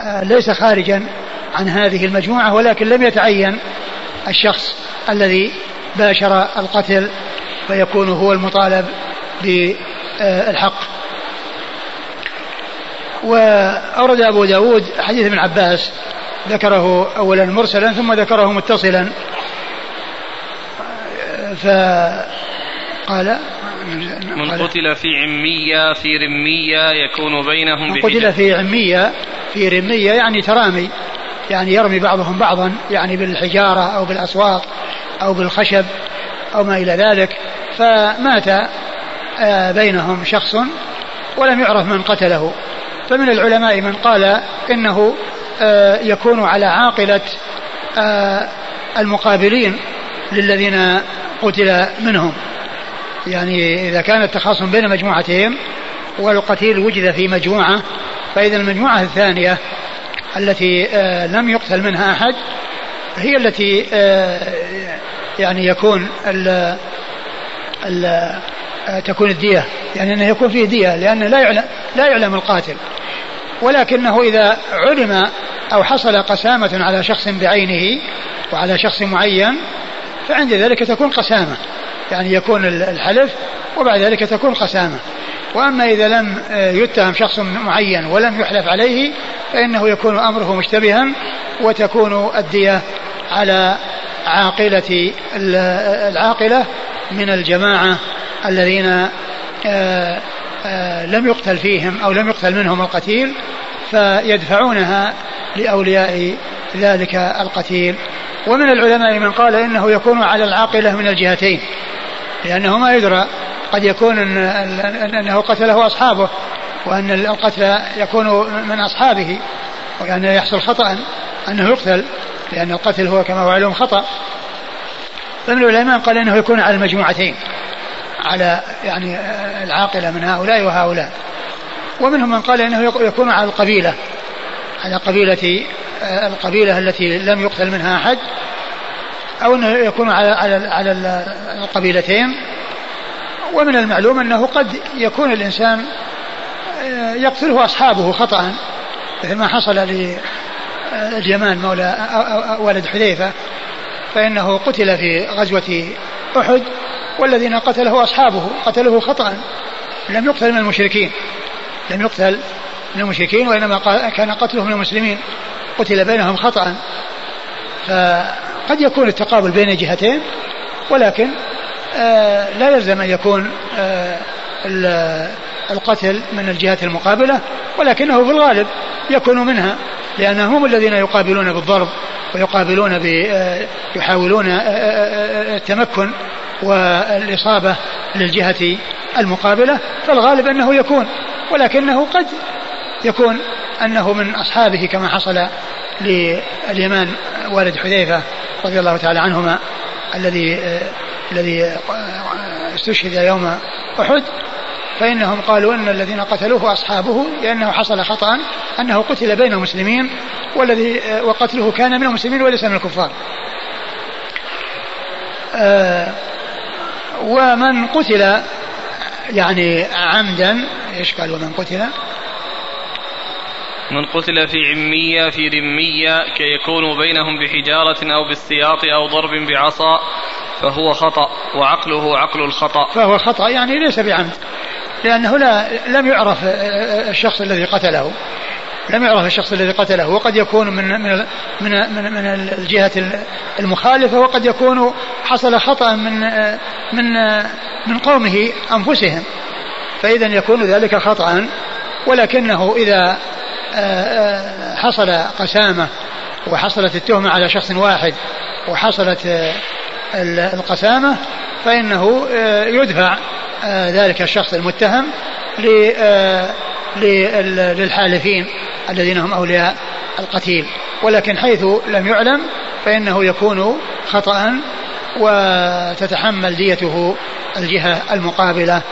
آه، ليس خارجا عن هذه المجموعة ولكن لم يتعين الشخص الذي باشر القتل فيكون هو المطالب بالحق. وأورد أبو داود حديث ابن عباس ذكره أولا مرسلا ثم ذكره متصلا. فقال من قتل في عمية في رمية يكون بينهم من قتل في عمية في رمية يعني ترامي يعني يرمي بعضهم بعضا يعني بالحجارة أو بالأسواق أو بالخشب أو ما إلى ذلك. فمات آه، بينهم شخص ولم يعرف من قتله. فمن العلماء من قال إنه آه، يكون على عاقلة آه، المقابلين للذين قتل منهم. يعني إذا كان التخاصم بين مجموعتين والقتيل وجد في مجموعة فإذا المجموعة الثانية التي آه، لم يقتل منها أحد هي التي يعني يكون ال ال تكون الدية. يعني أنه يكون فيه دية لأن لا يعلم لا يعلم القاتل. ولكنه إذا علم أو حصل قسامة على شخص بعينه وعلى شخص معين فعند ذلك تكون قسامة. يعني يكون الحلف وبعد ذلك تكون قسامة. وأما إذا لم يتهم شخص معين ولم يحلف عليه فإنه يكون أمره مشتبها وتكون الدية على عاقلة العاقلة من الجماعة الذين آه، آه، لم يقتل فيهم أو لم يقتل منهم القتيل فيدفعونها لأولياء ذلك القتيل. ومن العلماء من قال إنه يكون على العاقلة من الجهتين لأنه ما يدرى قد يكون إن أنه قتله أصحابه وأن القتل يكون من أصحابه وأن يحصل خطأ أنه يقتل لأن القتل هو كما هو علوم خطأ. فمن العلماء قال إنه يكون على المجموعتين على يعني العاقلة من هؤلاء وهؤلاء. ومنهم من قال إنه يكون على القبيلة على قبيلة القبيلة التي لم يقتل منها أحد أو أنه يكون على على على القبيلتين. ومن المعلوم أنه قد يكون الإنسان يقتله أصحابه خطأ مثل ما حصل لليمان مولى ولد حذيفة فإنه قتل في غزوة أحد والذين قتله أصحابه قتلوه خطأ لم يقتل من المشركين لم يقتل من المشركين وإنما كان قتله من المسلمين قتل بينهم خطأ فقد يكون التقابل بين جهتين ولكن آه لا يلزم أن يكون آه القتل من الجهة المقابلة ولكنه في الغالب يكون منها لأنهم هم الذين يقابلون بالضرب ويقابلون ب آه، يحاولون آه، آه، التمكن والإصابة للجهة المقابلة فالغالب أنه يكون ولكنه قد يكون أنه من أصحابه كما حصل لليمان والد حذيفة رضي الله تعالى عنهما الذي الذي استشهد يوم أحد فإنهم قالوا أن الذين قتلوه أصحابه لأنه حصل خطأ أنه قتل بين المسلمين والذي وقتله كان من المسلمين وليس من الكفار. آه ومن قتل يعني عمدا إيش قال ومن قتل؟ من قتل في عمية في رمية كي يكون بينهم بحجارة أو بالسياط أو ضرب بعصا فهو خطأ وعقله عقل الخطأ فهو خطأ يعني ليس بعمد. لأنه لا لم يعرف الشخص الذي قتله. لم يعرف الشخص الذي قتله. وقد يكون من من من من, من الجهة المخالفة وقد يكون حصل خطأ من من من قومه أنفسهم. فإذا يكون ذلك خطأ. ولكنه إذا حصل قسامة وحصلت التهمة على شخص واحد وحصلت القسامة فإنه يدفع ذلك الشخص المتهم للحالفين الذين هم أولياء القتيل. ولكن حيث لم يعلم فإنه يكون خطأ وتتحمل ديته الجهة المقابلة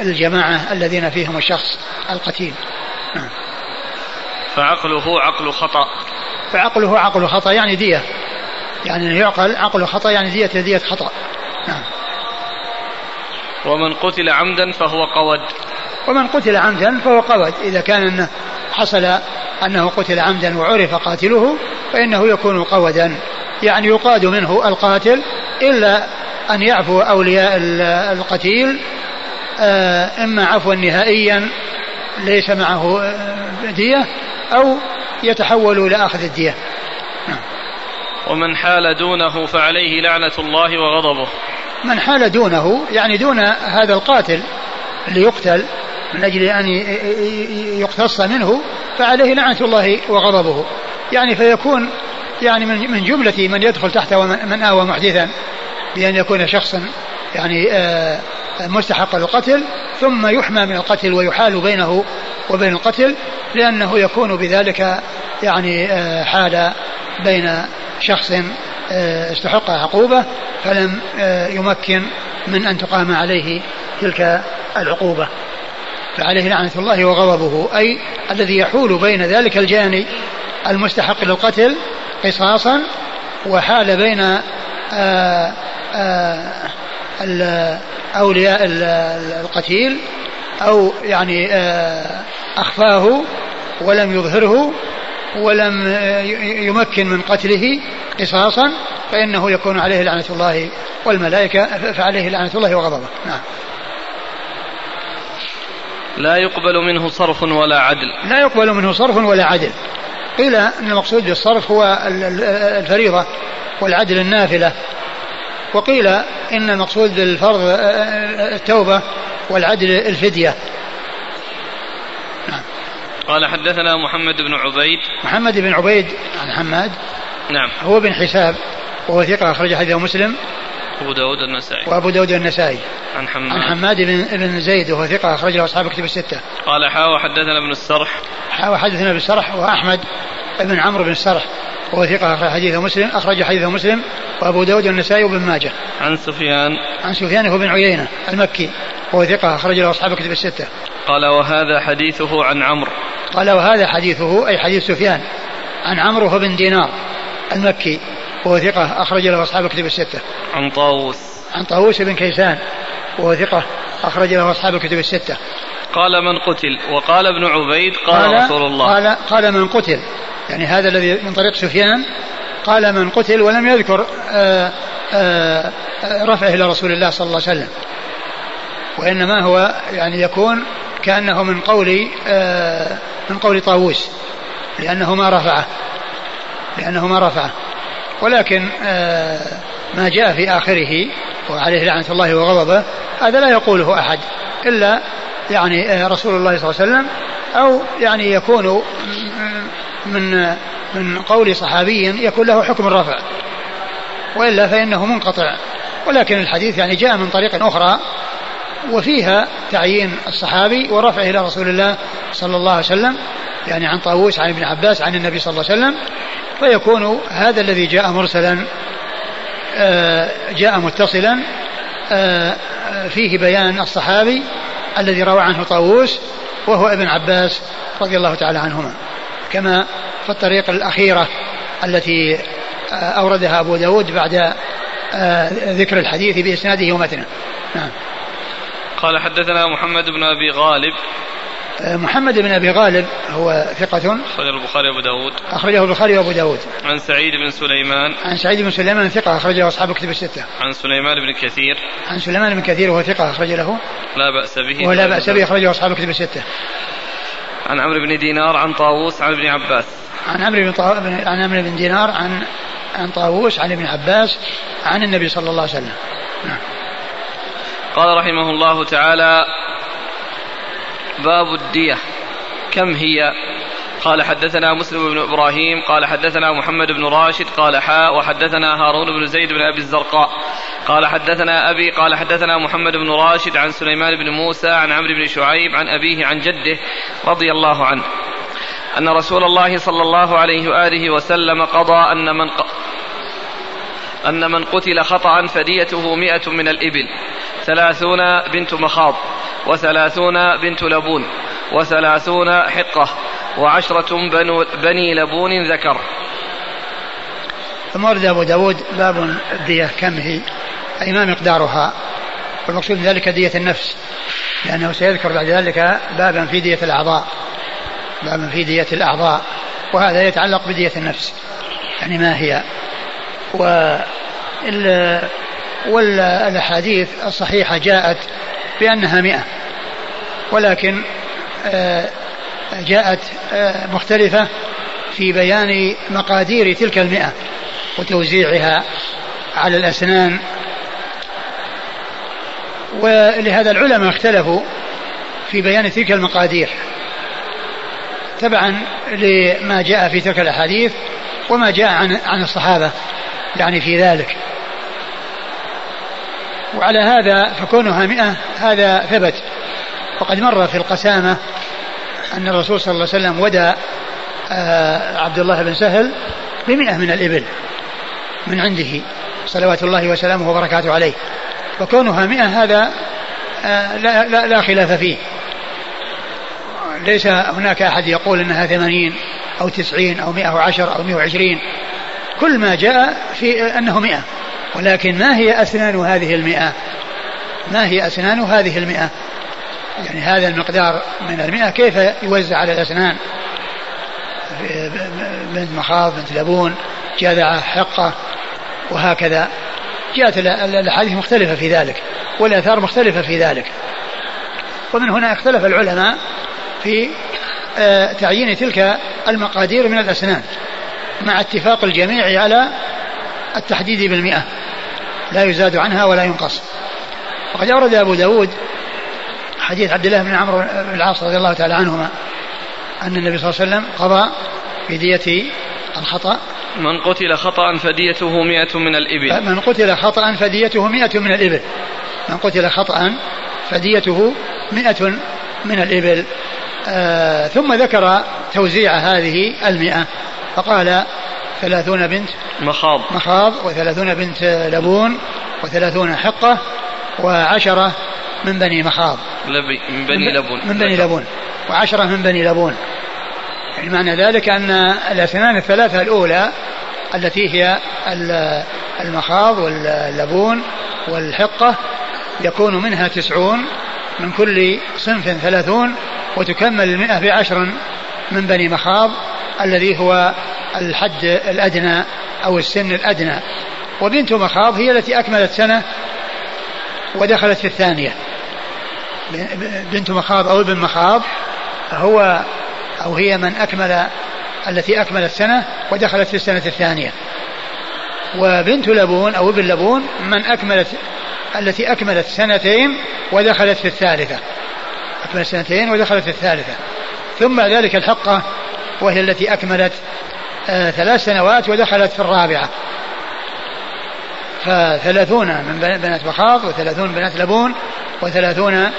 للجماعة الذين فيهم الشخص القتيل. نعم. فعقله عقل خطأ. فعقله عقل خطأ يعني دية. يعني يعقل عقل خطأ يعني دية دية خطأ. نعم. ومن قتل عمدا فهو قود. ومن قتل عمدا فهو قود. إذا كان أنه حصل أنه قتل عمدا وعرف قاتله فإنه يكون قودا. يعني يقاد منه القاتل إلا أن يعفو أولياء القتيل آه، إما عفوا نهائيا ليس معه آه، دية أو يتحول إلى أخذ الدية. ومن حال دونه فعليه لعنة الله وغضبه. من حال دونه يعني دون هذا القاتل اللي يقتل من أجل أن يقتص منه فعليه لعنة الله وغضبه. يعني فيكون يعني من من جملة من يدخل تحت من آوى محدثا بأن يكون شخصا يعني آه، مستحق للقتل ثم يحمى من القتل ويحال بينه وبين القتل لأنه يكون بذلك يعني آه، حال بين شخص آه، استحق عقوبة فلم يمكن من أن تقام عليه تلك العقوبة. فعليه لعنة الله وغضبه أي الذي يحول بين ذلك الجاني المستحق للقتل قصاصا وحال بين آآ أولياء القتيل أو يعني أخفاه ولم يظهره ولم يمكن من قتله قصاصا فإنه يكون عليه لعنة الله والملائكة فعليه لعنة الله وغضبه. نعم. لا يقبل منه صرف ولا عدل. لا يقبل منه صرف ولا عدل. قيل أن المقصود بالصرف هو الفريضة والعدل النافلة. وقيل إن المقصود بالفرض التوبة والعدل الفدية. نعم. قال حدثنا محمد بن عبيد. محمد بن عبيد عن حماد. نعم. هو بن حساب وهو ثقة أخرج حديثه مسلم. أبو داود النسائي. وأبو داود النسائي. عن حماد. عن حماد بن, بن زيد وهو ثقة أخرج له أصحاب كتب الستة. قال حا وحدثنا ابن السرح حا وحدثنا ابن السرح وأحمد بن عمرو بن السرح وهو ثقة أخرج حديثه مسلم أخرج حديثه مسلم وأبو داود النسائي وابن ماجه. عن سفيان. عن سفيان هو بن عيينة المكي. وهو ثقة أخرج له أصحاب كتب الستة. قال وهذا حديثه عن عمرو. قال وهذا حديثه أي حديث سفيان عن عمرو بن دينار المكي. وهو ثقة أخرج له أصحاب كتب الستة. عن طاووس. عن طاووس بن كيسان. وهو ثقة أخرج له أصحاب الكتب الستة. قال من قتل. وقال ابن عبيد قال, قال رسول الله. قال قال من قتل. يعني هذا الذي من طريق سفيان قال من قتل ولم يذكر آآ آآ رفعه إلى رسول الله صلى الله عليه وسلم. وإنما هو يعني يكون كأنه من قول من قول طاووس لأنه ما رفعه لأنه ما رفعه. ولكن ما جاء في آخره وعليه لعنة الله وغضبه هذا لا يقوله أحد إلا يعني رسول الله صلى الله عليه وسلم أو يعني يكون من من قول صحابي يكون له حكم الرفع. وإلا فإنه منقطع. ولكن الحديث يعني جاء من طريق أخرى وفيها تعيين الصحابي ورفعه إلى رسول الله صلى الله عليه وسلم يعني عن طاووس عن ابن عباس عن النبي صلى الله عليه وسلم. فيكون هذا الذي جاء مرسلا آه، جاء متصلا آه، فيه بيان الصحابي الذي روى عنه طاووس وهو ابن عباس رضي الله تعالى عنهما. كما في الطريق الأخيرة التي آه، أوردها أبو داود بعد ذكر الحديث بإسناده ومتنه. نعم. قال حدثنا محمد بن أبي غالب. محمد بن أبي غالب هو ثقة. أخرجه البخاري وأبو داود. أخرجه البخاري وأبو داود. عن سعيد بن سليمان. عن سعيد بن سليمان ثقة أخرجه أصحاب كتب الستة. عن سليمان بن كثير. عن سليمان بن كثير وهو ثقة أخرج له. لا بأس به. ولا بأس به أخرجه أصحاب كتب الستة. عن عمرو بن دينار عن طاووس عن ابن عباس. عن عمرو بن طا... عن عمرو بن دينار عن عن طاووس عن ابن عباس عن النبي صلى الله عليه وسلم. قال رحمه الله تعالى باب الدية. كم هي؟ قال حدثنا مسلم بن إبراهيم قال حدثنا محمد بن راشد قال حاء وحدثنا هارون بن زيد بن أبي الزرقاء. قال حدثنا أبي قال حدثنا محمد بن راشد عن سليمان بن موسى عن عمرو بن شعيب عن أبيه عن جده رضي الله عنه. أن رسول الله صلى الله عليه وآله وسلم قضى أن من ق... أن من قتل خطأ فديته مئة من الإبل ثلاثون بنت مخاض وثلاثون بنت لبون وثلاثون حقة وعشرة بنو بني لبون ذكر. ثم ورد أبو داود باب الدية كم هي أي ما مقدارها والمقصود ذلك دية النفس لأنه سيذكر بعد ذلك بابا في دية الأعضاء باب في دية الأعضاء وهذا يتعلق بدية النفس يعني ما هي. و والأحاديث الصحيحة جاءت بأنها مئة ولكن آه، جاءت آه، مختلفة في بيان مقادير تلك المئة وتوزيعها على الأسنان ولهذا العلماء اختلفوا في بيان تلك المقادير. تبعا لما جاء في تلك الأحاديث وما جاء عن عن الصحابة يعني في ذلك. وعلى هذا فكونها مئة هذا ثبت. وقد مر في القسامة أن الرسول صلى الله عليه وسلم ودى آه، عبد الله بن سهل بمئة من الإبل من عنده صلوات الله وسلامه وبركاته عليه. وكونها مئة هذا آه، لا, لا, لا خلاف فيه. ليس هناك أحد يقول أنها ثمانين أو تسعين أو مئة وعشر أو مئة وعشرين. كل ما جاء في أنه مئة. ولكن ما هي أسنان هذه المئة؟ ما هي أسنان هذه المئة؟ يعني هذا المقدار من المئة كيف يوزع على الأسنان؟ بنت مخاض بنت لبون جذعة حقة وهكذا. جاءت الأحاديث مختلفة في ذلك والآثار مختلفة في ذلك. ومن هنا اختلف العلماء في آه، تعيين تلك المقادير من الأسنان مع اتفاق الجميع على التحديد بالمئة. لا يزاد عنها ولا ينقص. وقد أورد أبو داود حديث عبد الله بن عمرو بن العاص رضي الله تعالى عنهما أن النبي صلى الله عليه وسلم قضى في دية الخطأ من قتل خطأ فديته مئة من الإبل. من قتل خطأ فديته مئة من الإبل. من قتل خطأ فديته مئة من الإبل. آه ثم ذكر توزيع هذه المئة فقال ثلاثون بنت مخاض. مخاض وثلاثون بنت لبون وثلاثون حقة وعشرة من بني مخاض. لبي من بني لبون. من بني لبون. وعشرة من بني لبون. معنى ذلك أن الأسنان الثلاثة الأولى التي هي المخاض واللبون والحقة يكون منها تسعون من كل صنف ثلاثون وتكمل المئة بعشر من بني مخاض الذي هو الحد الأدنى أو السن الأدنى. وبنت مخاض هي التي أكملت سنة ودخلت في الثانية. بنت مخاض أو ابن مخاض هو أو هي من أكمل التي أكملت سنة ودخلت في السنة الثانية. وبنت لبون أو ابن لبون من أكملت التي أكملت سنتين ودخلت في الثالثة. أكملت سنتين ودخلت في الثالثة. ثم ذلك الحقة وهي التي أكملت آه ثلاث سنوات ودخلت في الرابعة. فثلاثون من بنات مخاض وثلاثون بنات لبون وثلاثون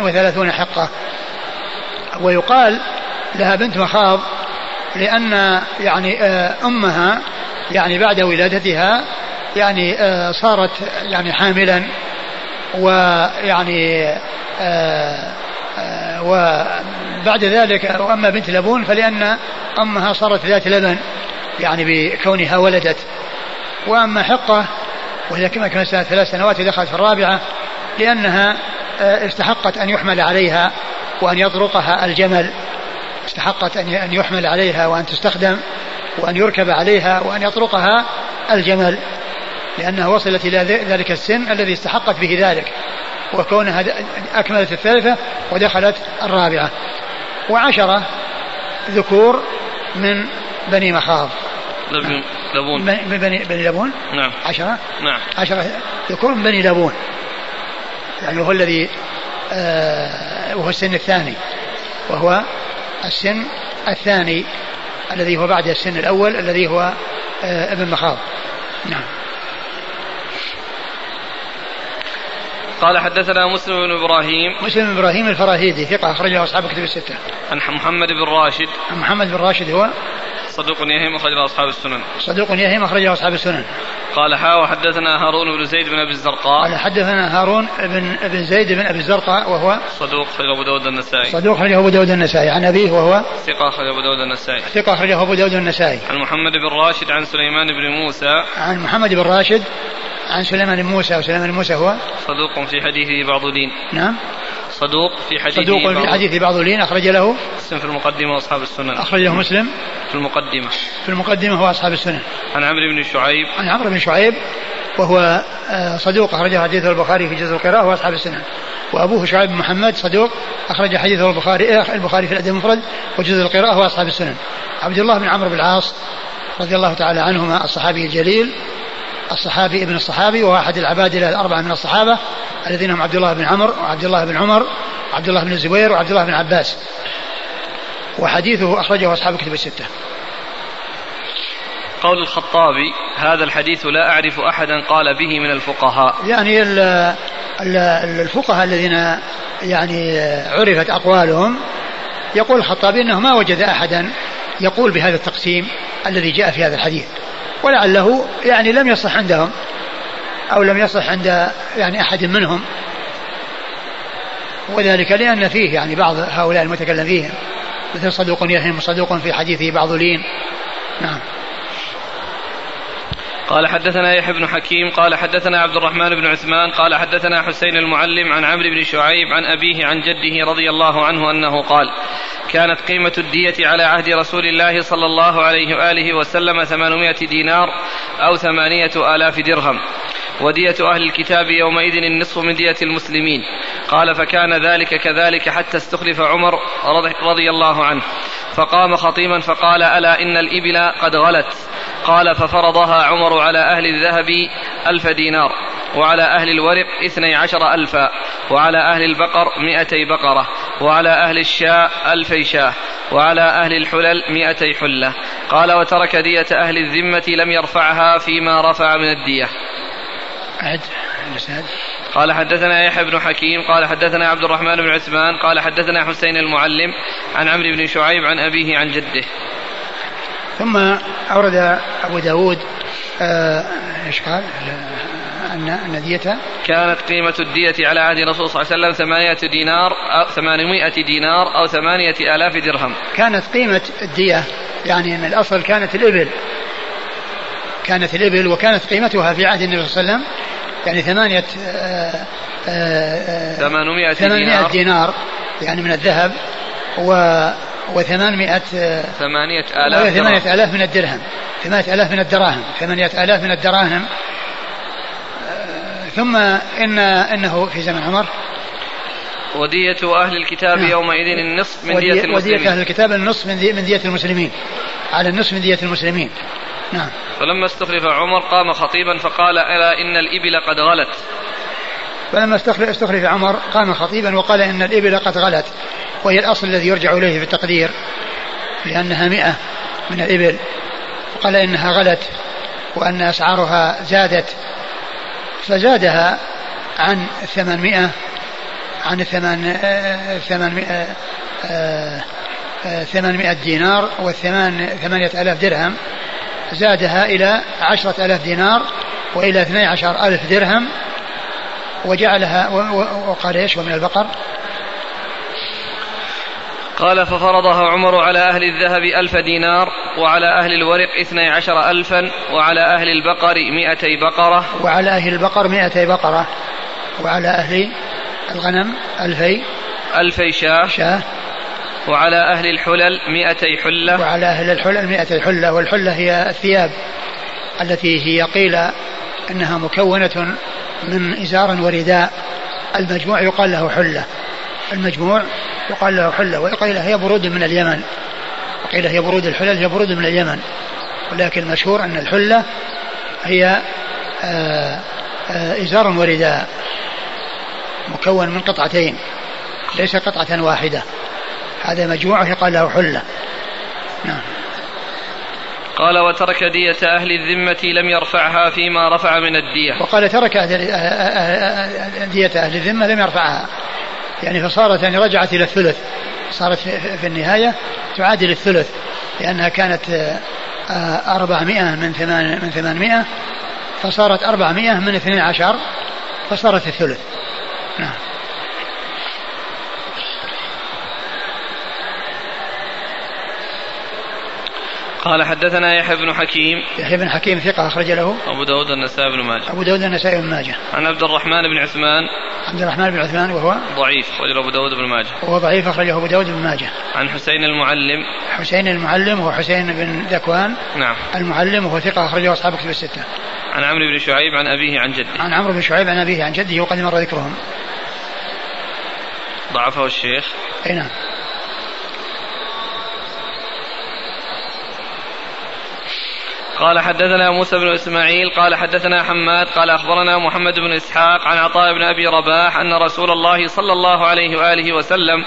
وثلاثون حقة. ويقال لها بنت مخاض لأن يعني آه، أمها يعني بعد ولادتها يعني آه، صارت يعني حاملا ويعني آه، وبعد ذلك واما بنت لبون فلأن أمها صارت ذات لبن يعني بكونها ولدت. وأما حقة وهي كما كانت ثلاث سنوات ودخلت في الرابعة لأنها استحقت أن يحمل عليها وأن يطرقها الجمل. استحقت أن يحمل عليها وأن تستخدم وأن يركب عليها وأن يطرقها الجمل لأنها وصلت إلى ذلك السن الذي استحقت به ذلك وكونها أكملت الثالثة ودخلت الرابعة. وعشرة ذكور من بني مخاض. لبون. من بني, بني لبون؟ نعم. عشرة؟ نعم. عشرة ذكور من بني لبون. يعني هو الذي آه وهو السن الثاني وهو السن الثاني الذي هو بعد السن الأول الذي هو آه، ابن مخاض. نعم. قال حدثنا مسلم بن إبراهيم. مسلم بن إبراهيم الفراهيدي ثقة أخرجه أصحاب كتب الستة. عن محمد بن راشد. عن محمد بن راشد هو صدوق يهم أخرجه أصحاب السنن. صدوق يهم أخرجه أصحاب السنن. قال حا وحدثنا هارون بن زيد بن أبي الزرقاء. قال حدثنا هارون بن بن زيد بن أبي الزرقاء وهو صدوق أخرجه أبو داود النسائي. صدوق أخرجه أبو داود النسائي. عن أبيه وهو ثقة أخرجه أبو داود النسائي. ثقة أخرجه أبو داود النسائي. عن محمد بن راشد عن سليمان بن موسى. عن محمد بن راشد عن سليمان بن موسى وسليمان بن موسى هو صدوق في حديثه بعض دين. نعم. صدوق في حديثه صدوق في حديث بعض لين أخرج له مسلم في المقدمة وأصحاب السنن. أخرج له مسلم. في المقدمة. في المقدمة هو أصحاب السنن. عن عمرو بن شعيب. عن عمرو بن شعيب وهو آه، صدوق أخرج حديثه البخاري في جزء القراءة وأصحاب السنن. وأبوه شعيب بن محمد صدوق أخرج حديثه البخاري آه، البخاري في الأدب المفرد وجزء القراءة وأصحاب السنن. عبد الله بن عمرو بن العاص رضي الله تعالى عنهما الصحابي الجليل الصحابي ابن الصحابي وهو أحد العبادلة الأربعة من الصحابة الذين هم عبد الله بن عمرو وعبد الله بن عمر وعبد الله بن الزبير وعبد الله بن عباس. وحديثه أخرجه أصحاب كتب الستة. قول الخطابي هذا الحديث لا أعرف أحدا قال به من الفقهاء. يعني الفقهاء الذين يعني عرفت أقوالهم يقول الخطابي أنه ما وجد أحدا يقول بهذا التقسيم الذي جاء في هذا الحديث. ولعله يعني لم يصح عندهم. أو لم يصح عند يعني أحد منهم. وذلك لأن فيه يعني بعض هؤلاء المتكلم فيهم مثل صدوق يهم صدوق في حديثه بعض لين. نعم. قال حدثنا يحيى بن حكيم قال حدثنا عبد الرحمن بن عثمان قال حدثنا حسين المعلم عن عمرو بن شعيب عن أبيه عن جده رضي الله عنه أنه قال كانت قيمة الدية على عهد رسول الله صلى الله عليه وآله وسلم ثمانمائة دينار أو ثمانية آلاف درهم. ودية أهل الكتاب يومئذ النصف من دية المسلمين. قال فكان ذلك كذلك حتى استخلف عمر رضي الله عنه. فقام خطيما فقال ألا إن الإبل قد غلت؟ قال ففرضها عمر على أهل الذهب ألف دينار وعلى أهل الورق اثني عشر ألفا وعلى أهل البقر مئتي بقرة وعلى أهل الشاء ألفي شاة وعلى أهل الحلل مئتي حلة. قال وترك دية أهل الذمة لم يرفعها فيما رفع من الدية. أعد قال حدثنا يحيى بن حكيم قال حدثنا عبد الرحمن بن عثمان قال حدثنا حسين المعلم عن عمرو بن شعيب عن أبيه عن جده. ثم أورد أبو داود آه، إيش قال؟ أن أن ديته. كانت قيمة الدية على عهد الرسول صلى الله عليه وسلم ثمانية دينار أو ثمانمائة دينار أو ثمانية آلاف درهم. كانت قيمة الدية يعني من الأصل كانت الإبل. كانت الإبل وكانت قيمتها في عهد النبي صلى الله عليه وسلم يعني ثمانية آه، آه، ثمانمائة دينار, دينار يعني من الذهب و وثمانمائة ثمانية آلاف ثمانية آلاف من الدرهم. ثمانية آلاف من الدراهم. ثمانية آلاف من الدراهم. ثم إن إنه في زمن عمر. ودية أهل الكتاب نعم. يومئذ النصف من دية المسلمين ودية أهل الكتاب النصف من دية المسلمين. على النصف من دية المسلمين. نعم. فلما استخلف عمر قام خطيبا فقال ألا إن الإبل قد غلت؟ فلما استخلف عمر قام خطيبا وقال إن الإبل قد غلت. وهي الأصل الذي يرجع إليه في التقدير لأنها مئة من الإبل. وقال إنها غلت وأن أسعارها زادت. فزادها عن الثمانمائة عن الثمان ثمانمائة ثمانمائة دينار والثمان ثمانية ألاف درهم. زادها إلى عشرة ألاف دينار وإلى اثني عشر ألف درهم وجعلها وقال إيش؟ ومن البقر. قال ففرضها عمر على أهل الذهب ألف دينار وعلى أهل الورق اثني عشر ألفا وعلى أهل البقر مئتي بقرة. وعلى أهل البقر مئتي بقرة. وعلى أهل الغنم ألفي ألفي شاة. شاة. وعلى أهل الحلل مئتي حلة. وعلى أهل الحلل مئتي حلة والحلة هي الثياب التي هي قيل أنها مكونة من إزار ورداء. المجموع يقال له حلة. المجموع يقال له حلة وقيل هي برود من اليمن. وقيل هي برود الحلل هي برود من اليمن. ولكن المشهور أن الحلة هي آه، آه، إزار ورداء مكون من قطعتين ليس قطعة واحدة. هذا مجموعة يقال له حلة. نعم. قال وترك دية أهل الذمة لم يرفعها فيما رفع من الدية. وقال ترك دية أهل الذمة لم يرفعها. يعني فصارت يعني رجعت إلى الثلث. صارت في النهاية تعادل الثلث. لأنها كانت آه، أربعمائة من ثمان من ثمانمائة فصارت أربعمائة من اثنين عشر فصارت الثلث. قال حدثنا يحيى بن حكيم. يحيى بن حكيم ثقة أخرج له. أبو داود النسائي بن ماجه. أبو داود النسائي بن ماجه. عن عبد الرحمن بن عثمان. عبد الرحمن بن عثمان وهو ضعيف أخرجه أبو داود بن ماجه. وهو ضعيف أخرجه أبو داود بن ماجه. عن حسين المعلم. حسين المعلم هو حسين بن ذكوان. نعم. المعلم وهو ثقة أخرجه أصحاب كتب الستة. عن عمرو بن شعيب عن أبيه عن جده. عن عمرو بن شعيب عن أبيه عن جده وقد مر ذكرهم. ضعفه الشيخ. أي نعم. قال حدثنا موسى بن إسماعيل قال حدثنا حماد قال أخبرنا محمد بن إسحاق عن عطاء بن أبي رباح أن رسول الله صلى الله عليه وآله وسلم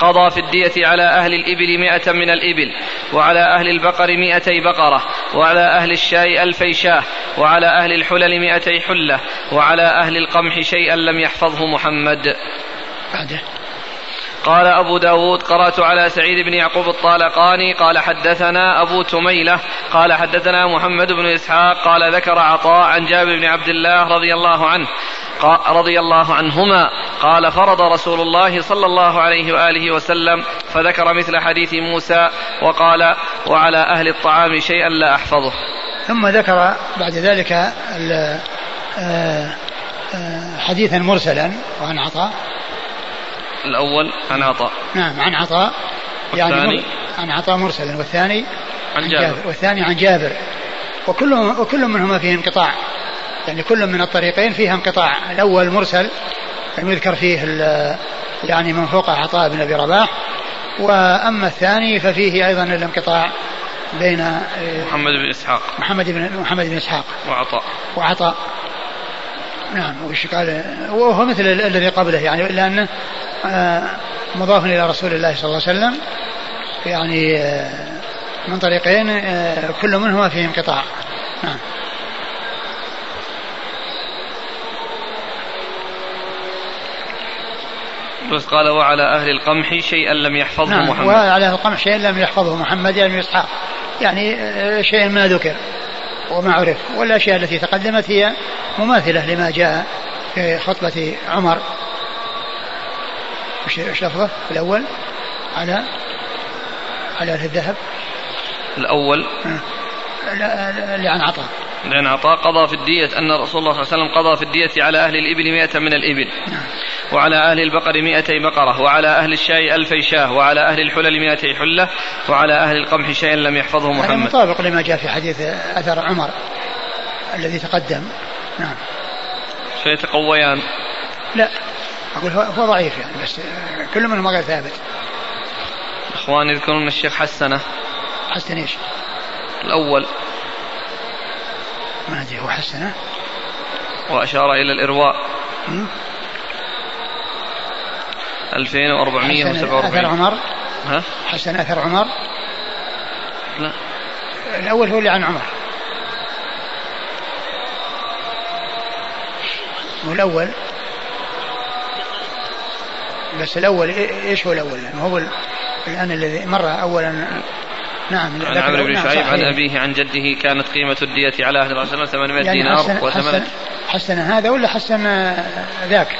قضى في الدية على أهل الإبل مئة من الإبل وعلى أهل البقر مئتي بقرة وعلى أهل الشاء ألفي شاه وعلى أهل الحلل مئتي حلة وعلى أهل القمح شيئا لم يحفظه محمد. قال أبو داود قرأت على سعيد بن يعقوب الطالقاني قال حدثنا أبو تميلة قال حدثنا محمد بن إسحاق قال ذكر عطاء عن جابر بن عبد الله رضي الله عنه رضي الله عنهما قال فرض رسول الله صلى الله عليه وآله وسلم فذكر مثل حديث موسى وقال وعلى أهل الطعام شيئا لا أحفظه. ثم ذكر بعد ذلك آه، آه، حديثا مرسلا وعن عطاء الأول عن عطاء. نعم عن عطاء. يعني عن عطاء مرسلا والثاني عن جابر, جابر والثاني عن جابر. وكل وكل منهما فيه انقطاع. يعني كل من الطريقين فيها انقطاع. الأول مرسل يذكر فيه يعني من فوق عطاء بن أبي رباح. وأما الثاني ففيه أيضا الانقطاع بين آه، محمد بن إسحاق. محمد بن محمد بن إسحاق. وعطاء. وعطاء. نعم وش قال؟ وهو مثل الذي قبله. يعني الا انه مضاف إلى رسول الله صلى الله عليه وسلم يعني من طريقين كل منهما فيه انقطاع. نعم. بس قال وعلى أهل القمح شيئا لم يحفظه نعم محمد. وعلى أهل القمح شيئا لم يحفظه محمد يعني إسحاق. يعني شيء ما ذكر وما عرف. والأشياء التي تقدمت هي مماثلة لما جاء في خطبة عمر. إيش لفظه الأول على على الذهب. الأول؟ اللي عن عطاء. لأن عطاء قضى في الدية أن رسول الله صلى الله عليه وسلم قضى في الدية على أهل الإبل مئة من الإبل. نعم. وعلى أهل البقر مئتي بقرة وعلى أهل الشاء ألفي شاه وعلى أهل الحلل مئتي حلة وعلى أهل القمح شيئا لم يحفظه محمد. هذا مطابق لما جاء في حديث أثر عمر الذي تقدم. نعم. فيتقويان لا. أقول هو ضعيف يعني بس كل منهم غير ثابت. إخوان يذكرون الشيخ حسنه. حسن إيش؟ الأول. ما أدري هو حسنه؟ وأشار إلى الإرواء. 2447 أثر عمر. ها؟ حسن أثر عمر. لا. الأول هو اللي عن عمر. والأول بس الأول إيش هو الأول؟ يعني هو الآن الذي مر أولا نعم عن عمرو بن شعيب عن أبيه عن جده كانت قيمة الدية على أهل الرسول 800 يعني دينار حسن, حسن, حسن هذا ولا حسن ذاك؟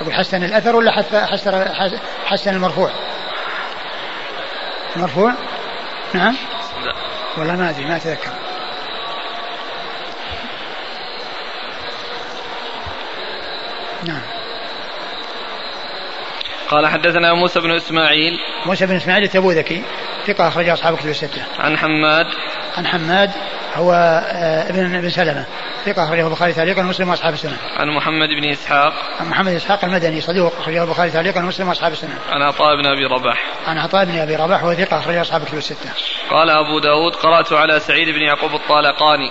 أقول حسن الأثر ولا حسن حسن المرفوع؟ المرفوع؟ نعم؟ لا والله ما أدري ما أتذكر نعم قال حدثنا موسى بن إسماعيل موسى بن إسماعيل التبوذكي ثقة أخرج أصحاب كتب الستة. عن حماد عن حماد هو آه، ابن ابن سلمة ثقة أخرجه البخاري تعليقا ومسلم وأصحاب السنة. عن محمد بن إسحاق. عن محمد بن إسحاق المدني صدوق أخرجه البخاري تعليقا ومسلم وأصحاب السنة. عن عطاء بن أبي رباح. عن عطاء بن أبي رباح وهو ثقة أخرجه أصحاب كتب الستة. قال أبو داود قرأت على سعيد بن يعقوب الطالقاني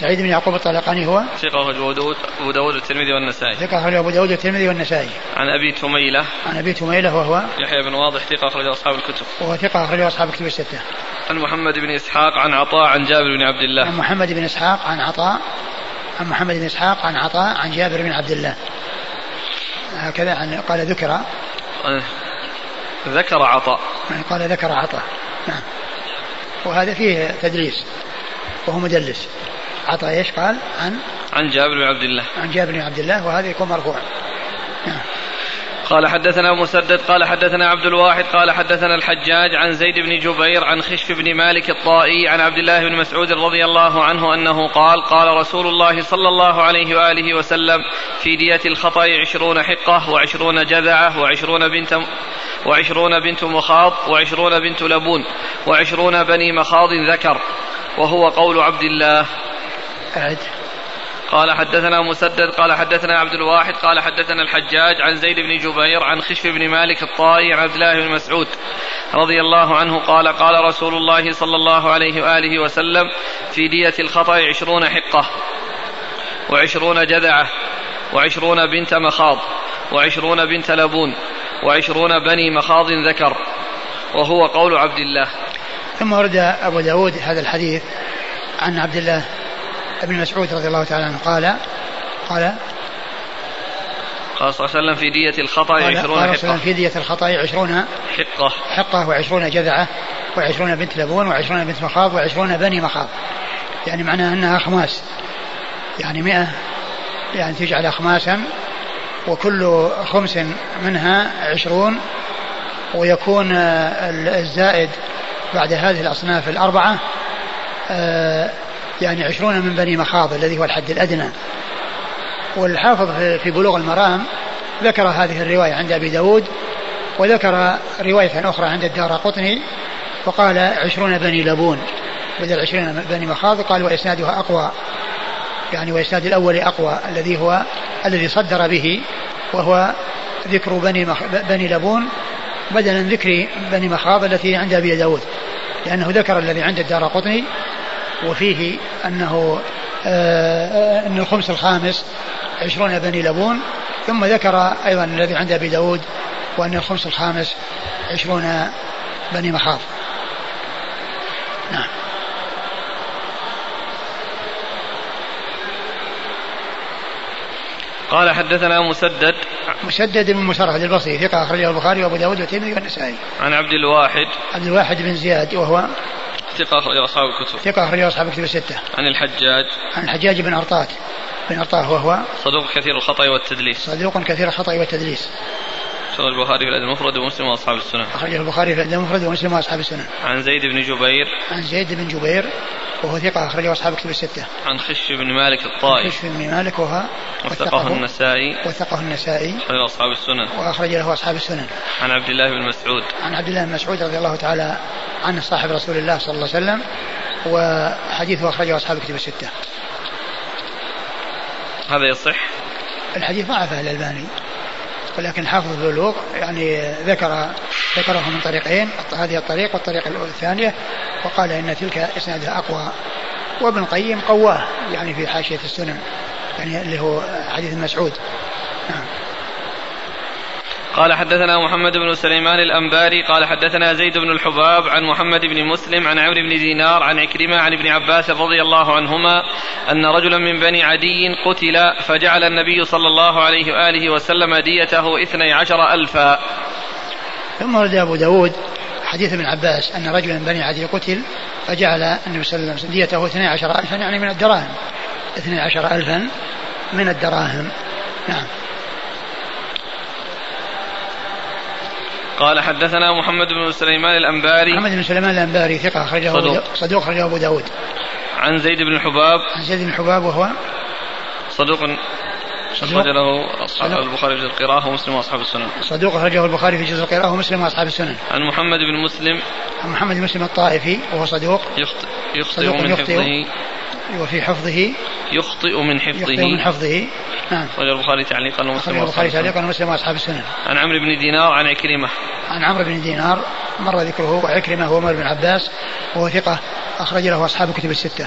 سعيد بن يعقوب الطلقاني هو؟ ثقة أخرجه أبو داود أبو داود والترمذي والنسائي. ثقة أخرجه أبو داود والترمذي والنسائي. عن أبي تميلة. عن أبي تميلة وهو؟ يحيى بن واضح ثقة أخرجه أصحاب الكتب. وهو ثقة أخرجه أصحاب الكتب الستة. عن محمد بن إسحاق عن عطاء عن جابر بن عبد الله. عن محمد بن إسحاق عن عطاء. عن محمد بن إسحاق عن عطاء عن جابر بن عبد الله. هكذا عن قال ذكر. ذكر عطاء. يعني قال ذكر عطاء. نعم. وهذا فيه تدليس وهو مدلس. عطاء إيش قال؟ عن؟ عن جابر بن عبد الله. عن جابر بن عبد الله وهذا يكون مرفوع نعم. قال حدثنا مسدد قال حدثنا عبد الواحد قال حدثنا الحجاج عن زيد بن جبير عن خشف بن مالك الطائي عن عبد الله بن مسعود رضي الله عنه أنه قال قال رسول الله صلى الله عليه وآله وسلم في دية الخطأ عشرون حقة وعشرون جذعة وعشرون بنت وعشرون بنت مخاض وعشرون بنت لبون وعشرون بني مخاض ذكر وهو قول عبد الله. أعد قال حدثنا مسدد قال حدثنا عبد الواحد قال حدثنا الحجاج عن زيد بن جبير عن خشف بن مالك الطائي عن عبد الله بن مسعود رضي الله عنه قال قال رسول الله صلى الله عليه وآله وسلم في دية الخطأ عشرون حقة وعشرون جذعة وعشرون بنت مخاض وعشرون بنت لبون وعشرون بني مخاض ذكر وهو قول عبد الله. ثم ورد أبو داود هذا الحديث عن عبد الله ابن مسعود رضي الله تعالى عنه قال قال قال صلى الله عليه وسلم في دية الخطأ عشرون قال حقة. في دية الخطأ عشرون حقة. حقة وعشرون جذعة وعشرون بنت لبون وعشرون بنت مخاض وعشرون بني مخاض. يعني معناها أنها أخماس يعني مئة. يعني تجعل أخماسا وكل خمس منها عشرون ويكون الزائد بعد هذه الأصناف الأربعة آه، يعني عشرون من بني مخاض الذي هو الحد الأدنى. والحافظ في بلوغ المرام ذكر هذه الرواية عند أبي داود وذكر رواية أخرى عند الدار قطني وقال عشرون بني لبون. بدل عشرين بني مخاض قال وإسنادها أقوى. يعني وإسناد الأول أقوى الذي هو الذي صدر به وهو ذكر بني مخ... بني لبون بدلا ذكر بني مخاض التي عند أبي داود. لأنه ذكر الذي عند الدار قطني وفيه أنه آه أن الخمس الخامس عشرون بني لبون. ثم ذكر أيضا الذي عند أبي داود وأن الخمس الخامس عشرون بني مخاض. نعم. قال حدثنا مسدد. مسدد بن مسرهد البصري ثقة أخرجه البخاري وأبو داود والترمذي والنسائي. عن عبد الواحد. عبد الواحد بن زياد وهو ثقة أخرج أصحاب الكتب. ثقة أخرج أصحاب الكتب الستة. عن الحجاج. عن الحجاج بن أرطاة. بن أرطاة وهو صدوق كثير الخطأ والتدليس. صدوق كثير الخطأ والتدليس. أخرج البخاري في الأدب المفرد ومسلم وأصحاب السنن. أخرجه البخاري في الأدب المفرد ومسلم وأصحاب السنن. عن زيد بن جبير. عن زيد بن جبير. وهو ثقة أخرجه أصحاب الكتب الستة. عن خش بن مالك الطائي. خش بن مالك وهو وثقه النسائي. وثقه النسائي. أخرج أصحاب السنن. وأخرج له أصحاب السنن. عن عبد الله بن مسعود. عن عبد الله بن مسعود رضي الله تعالى عنه صاحب رسول الله صلى الله عليه وسلم وحديثه أخرجه أصحاب الكتب الستة. هذا يصح؟ الحديث ضعفه الألباني ولكن حافظ البلوغ يعني ذكر ذكره من طريقين هذه الطريق والطريق الثانية وقال إن تلك إسنادها أقوى. وابن القيم قواه يعني في حاشية السنن يعني اللي هو حديث مسعود. نعم. قال حدثنا محمد بن سليمان الأنباري قال حدثنا زيد بن الحباب عن محمد بن مسلم عن عمرو بن دينار عن عكرمة عن ابن عباس رضي الله عنهما أن رجلا من بني عدي قتل فجعل النبي صلى الله عليه وآله وسلم ديته اثني عشر ألفا. ثم ورد أبو داود حديث ابن عباس أن رجلا من بني عدي قتل فجعل النبي صلى الله عليه وسلم ديته اثني عشر ألفا يعني من الدراهم. اثني عشر ألفا من الدراهم. نعم. قال حدثنا محمد بن سليمان الأنباري. محمد بن سليمان الأنباري ثقة أخرجه صدوق. صدوق أخرجه أبو داود. عن زيد بن الحباب عن زيد بن حباب وهو صدوق. أخرج له أصحاب. البخاري في القراءة ومسلم وأصحاب السنن. صدوق أخرجه البخاري في جزء القراءة ومسلم وأصحاب السنن. عن محمد بن مسلم. عن محمد بن مسلم الطائفي وهو صدوق. يخطئ, يخطئ صدوق من يخطئ. حفظه. وفي حفظه. يخطئ من يخطئ من حفظه. حفظه نعم. أخرج البخاري تعليقا ومسلم البخاري تعليقا ومسلم وأصحاب السنن. عن عمرو بن دينار عن عكرمة. عن عمرو بن دينار مر ذكره وعكرمة هو عمر بن عباس وهو ثقة أخرج له أصحاب الكتب الستة.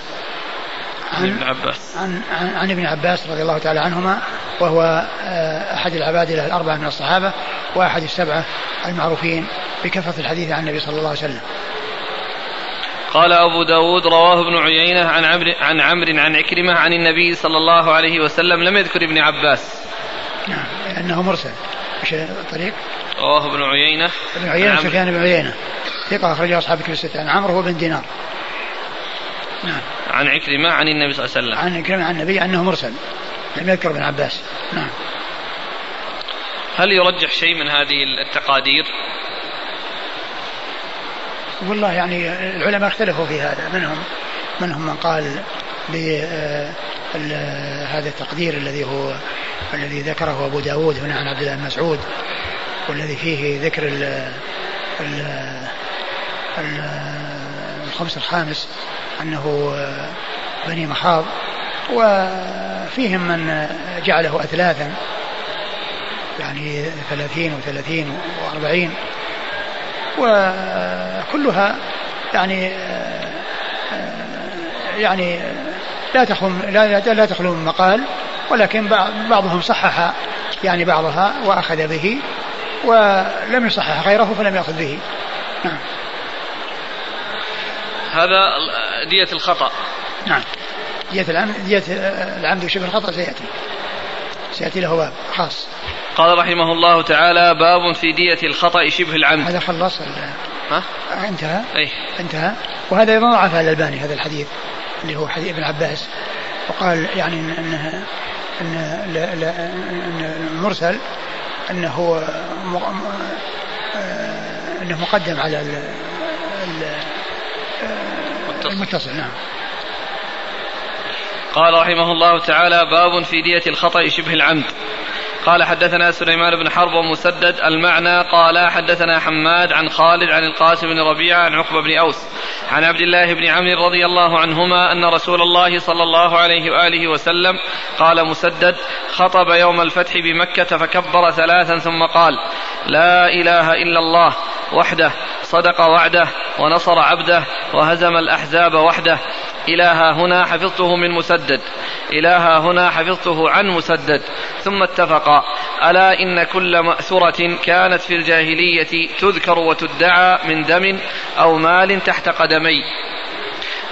عن ابن عباس. عن, عن, عن ابن عباس رضي الله تعالى عنهما وهو آه، أحد العبادلة الأربعة من الصحابة وأحد السبعة المعروفين بكثرة الحديث عن النبي صلى الله عليه وسلم. قال أبو داود رواه ابن عيينة عن عمرو عن عمرو عن عكرمة عن النبي صلى الله عليه وسلم لم يذكر ابن عباس. نعم لأنه مرسل إيش الطريق؟ رواه ابن عيينة ابن عيينة. سفيان بن عيينة. ثقة أخرجه أصحاب الكتب الستة. عن عمرو هو بن دينار. نعم. عن عكرمة عن النبي صلى الله عليه وسلم. عن كلمة عن النبي أنه مرسل. لم يذكر ابن عباس. نعم. هل يرجح شيء من هذه التقادير؟ والله يعني العلماء اختلفوا في هذا. منهم منهم من قال بهذا التقدير الذي هو الذي ذكره أبو داود هنا عن عبد الله بن مسعود والذي فيه ذكر ال الخمس الخامس. أنه بني مخاض وفيهم من جعله أثلاثا يعني ثلاثين وثلاثين وأربعين وكلها يعني يعني لا تخلو لا, لا تخلو من مقال ولكن بعضهم صحح يعني بعضها وأخذ به ولم يصحح غيره فلم يأخذ به. نعم. هذا دية الخطأ. نعم. دية العمد دية العمد وشبه الخطأ سيأتي. سيأتي له باب خاص. قال رحمه الله تعالى باب في دية الخطأ شبه العمد. هذا خلص ها؟ انتهى. أي. انتهى. وهذا أيضا ضعف الألباني هذا الحديث اللي هو حديث ابن عباس. وقال يعني لا لا إن المرسل إنه إنه مقدم على المتصل نعم. قال رحمه الله تعالى باب في دية الخطأ شبه العمد. قال حدثنا سليمان بن حرب ومسدد المعنى. قال حدثنا حماد عن خالد عن القاسم بن ربيعة عن عقبة بن أوس عن عبد الله بن عمرو رضي الله عنهما أن رسول الله صلى الله عليه وآله وسلم قال مسدد خطب يوم الفتح بمكة فكبر ثلاثا ثم قال لا إله إلا الله وحده صدق وعده ونصر عبده وهزم الأحزاب وحده. إله هنا حفظته من مسدد. إله هنا حفظته عن مسدد. ثم اتفقا ألا إن كل مأثرة كانت في الجاهلية تذكر وتدعى من دم أو مال تحت قدمي.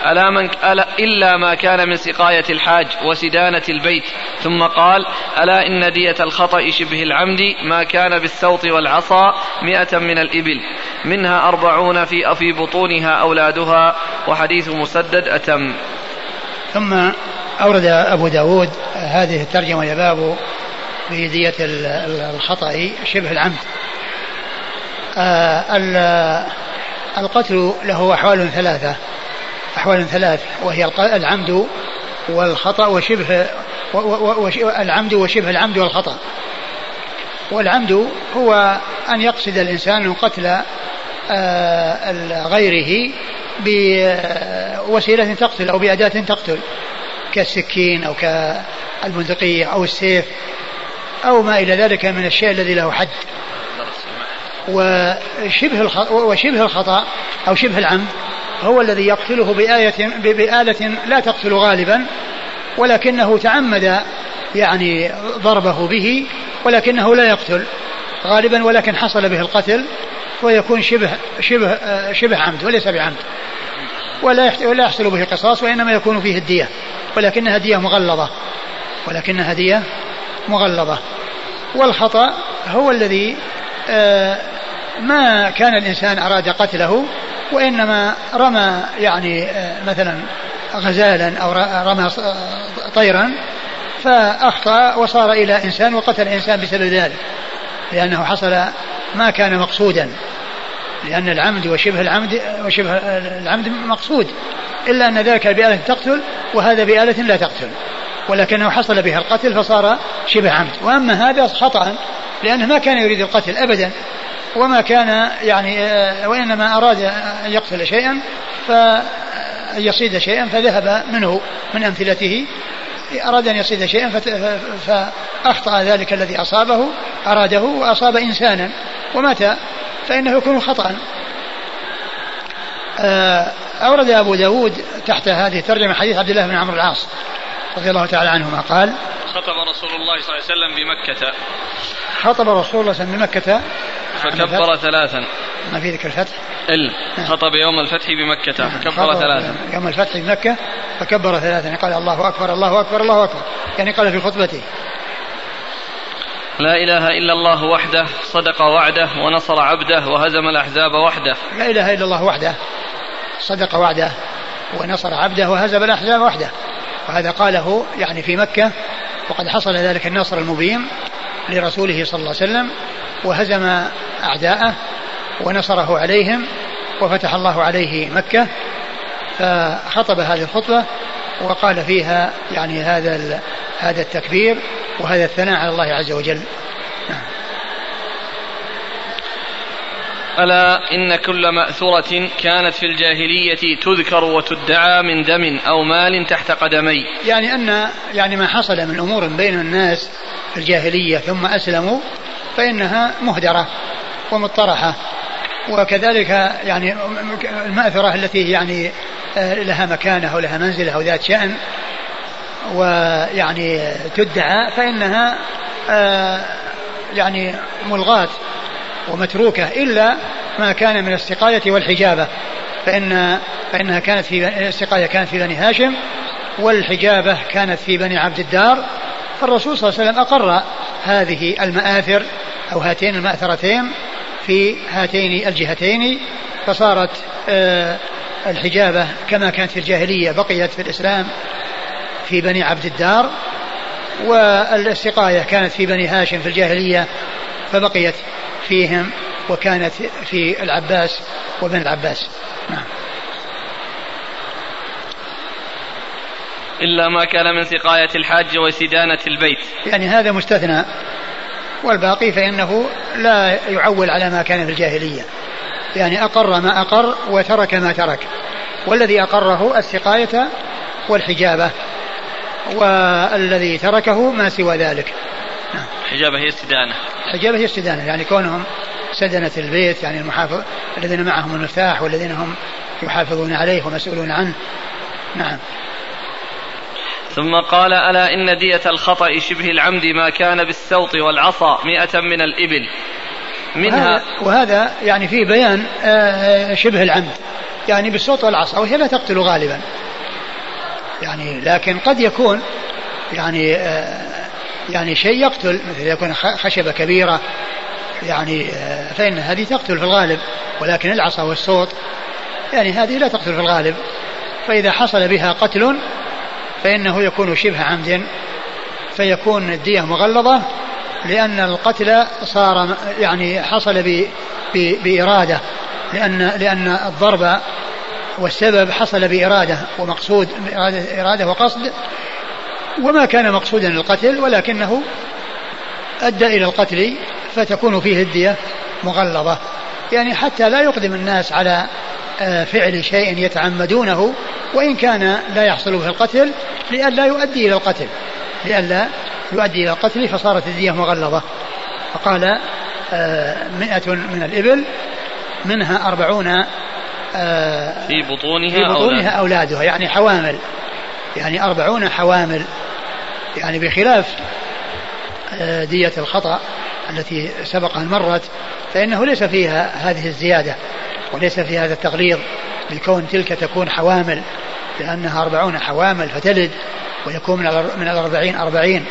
ألا من ألا إلا ما كان من سقاية الحاج وسدانة البيت. ثم قال ألا إن دية الخطأ شبه العمد ما كان بالسوط والعصا مئة من الإبل منها أربعون في في بطونها أولادها وحديث مسدد أتم. ثم أورد أبو داود هذه الترجمة يا باب في دية الخطأ شبه العمد. آه، القتل له أحوال ثلاثة. أحوال ثلاث وهي العمد والخطأ وشبه العمد وشبه العمد والخطأ. والعمد هو أن يقصد الإنسان قتل آه، غيره بوسيلة تقتل أو بأداة تقتل كالسكين أو كالبندقية أو السيف أو ما إلى ذلك من الشيء الذي له حد. وشبه وشبه الخطأ أو شبه العمد هو الذي يقتله بآية بآلة لا تقتل غالبا ولكنه تعمد يعني ضربه به ولكنه لا يقتل غالبا ولكن حصل به القتل ويكون شبه شبه شبه عمد وليس بعمد. ولا ولا يحصل به قصاص وإنما يكون فيه الدية. ولكنها دية مغلظة. ولكنها دية مغلظة. والخطأ هو الذي آه، ما كان الإنسان أراد قتله وإنما رمى يعني آه، مثلا غزالا أو رمى طيرا فأخطأ وصار إلى إنسان وقتل إنسان بسبب ذلك لأنه حصل ما كان مقصودا لأن العمد وشبه العمد وشبه العمد مقصود إلا أن ذلك بآلة تقتل وهذا بآلة لا تقتل ولكنه حصل بها القتل فصار شبه عمد. وأما هذا خطأ لأنه ما كان يريد القتل أبدا وما كان يعني آه، وإنما أراد أن يقتل شيئا فأن يصيد شيئا فذهب منه من أمثلته. أراد أن يصيد شيئا فأخطأ ذلك الذي أصابه أراده وأصاب إنسانا ومات فإنه يكون خطأ. آه، أورد أبو داود تحت هذه الترجمة حديث عبد الله بن عمرو العاص رضي الله تعالى عنهما. قال خطب رسول الله صلى الله عليه وسلم بمكة. خطب رسول الله صلى الله عليه وسلم بمكة. فكبر ثلاثا. ما في ذكر الفتح؟ إلا نعم. خطب يوم الفتح بمكة. نعم. فكبر ثلاثا. يوم الفتح بمكة فكبر ثلاثا. قال الله أكبر الله أكبر الله أكبر. يعني قال في خطبته. لا إله إلا الله وحده صدق وعده ونصر عبده وهزم الأحزاب وحده. لا إله إلا الله وحده صدق وعده ونصر عبده وهزم الأحزاب وحده. وهذا قاله يعني في مكة وقد حصل ذلك النصر المبين لرسوله صلى الله عليه وسلم. وهزم أعداءه ونصره عليهم وفتح الله عليه مكة فخطب هذه الخطبة وقال فيها يعني هذا هذا التكبير وهذا الثناء على الله عز وجل نعم. ألا إن كل مأثورة كانت في الجاهلية تذكر وتدعى من دم أو مال تحت قدمي يعني أن يعني ما حصل من أمور بين الناس في الجاهلية ثم أسلموا فإنها مهدرة ومطرحة وكذلك يعني المأثرة التي يعني آه، لها مكانة ولها منزلة أو ذات شأن ويعني تدعى فإنها آه، يعني ملغاة ومتروكة إلا ما كان من السقاية والحجابة. فإن فإنها كانت في السقاية كانت في بني هاشم والحجابة كانت في بني عبد الدار فالرسول صلى الله عليه وسلم أقر هذه المآثر أو هاتين المأثرتين في هاتين الجهتين فصارت آه، الحجابة كما كانت في الجاهلية بقيت في الإسلام في بني عبد الدار والسقاية كانت في بني هاشم في الجاهلية فبقيت فيهم وكانت في العباس وبن العباس. نعم. إلا ما كان من سقاية الحاج وسدانة البيت. يعني هذا مستثنى والباقي فإنه لا يعول على ما كان في الجاهلية. يعني أقر ما أقر وترك ما ترك. والذي أقره السقاية والحجابة والذي تركه ما سوى ذلك. نعم. الحجابة هي السدانة. الحجابة هي السدانة يعني كونهم سدنة البيت يعني المحافظ الذين معهم المفتاح والذين هم يحافظون عليه ومسؤولون عنه. نعم. ثم قال ألا إن دية الخطأ شبه العمد ما كان بالسوط والعصا مئة من الإبل. منها وهذا يعني فيه بيان آه، آه، شبه العمد. يعني بالصوت والعصا وهي لا تقتل غالبا. يعني لكن قد يكون يعني آه، يعني شيء يقتل مثل يكون خشبة كبيرة. يعني فإن هذه تقتل في الغالب ولكن العصا والصوت يعني هذه لا تقتل في الغالب. فإذا حصل بها قتل فإنه يكون شبه عمد فيكون الدية مغلظة لأن القتل صار يعني حصل ب بإرادة لأن لأن الضرب والسبب حصل بإرادة ومقصود إرادة, إرادة وقصد. وما كان مقصودا القتل ولكنه أدى إلى القتل فتكون فيه الدية مغلظة. يعني حتى لا يقدم الناس على فعل شيء يتعمدونه وإن كان لا يحصل به القتل لئلا يؤدي إلى القتل. لئلا يؤدي إلى القتل فصارت الدية مغلظة. فقال آه، مئة من الإبل منها أربعون آه، في بطونها, في بطونها أولادها يعني حوامل. يعني أربعون حوامل. يعني بخلاف آه، دية الخطأ التي سبق أن مرت فإنه ليس فيها هذه الزيادة. وليس في هذا التغليظ بكون تلك تكون حوامل لأنها أربعون حوامل فتلد ويكون من الأربعين أربعين.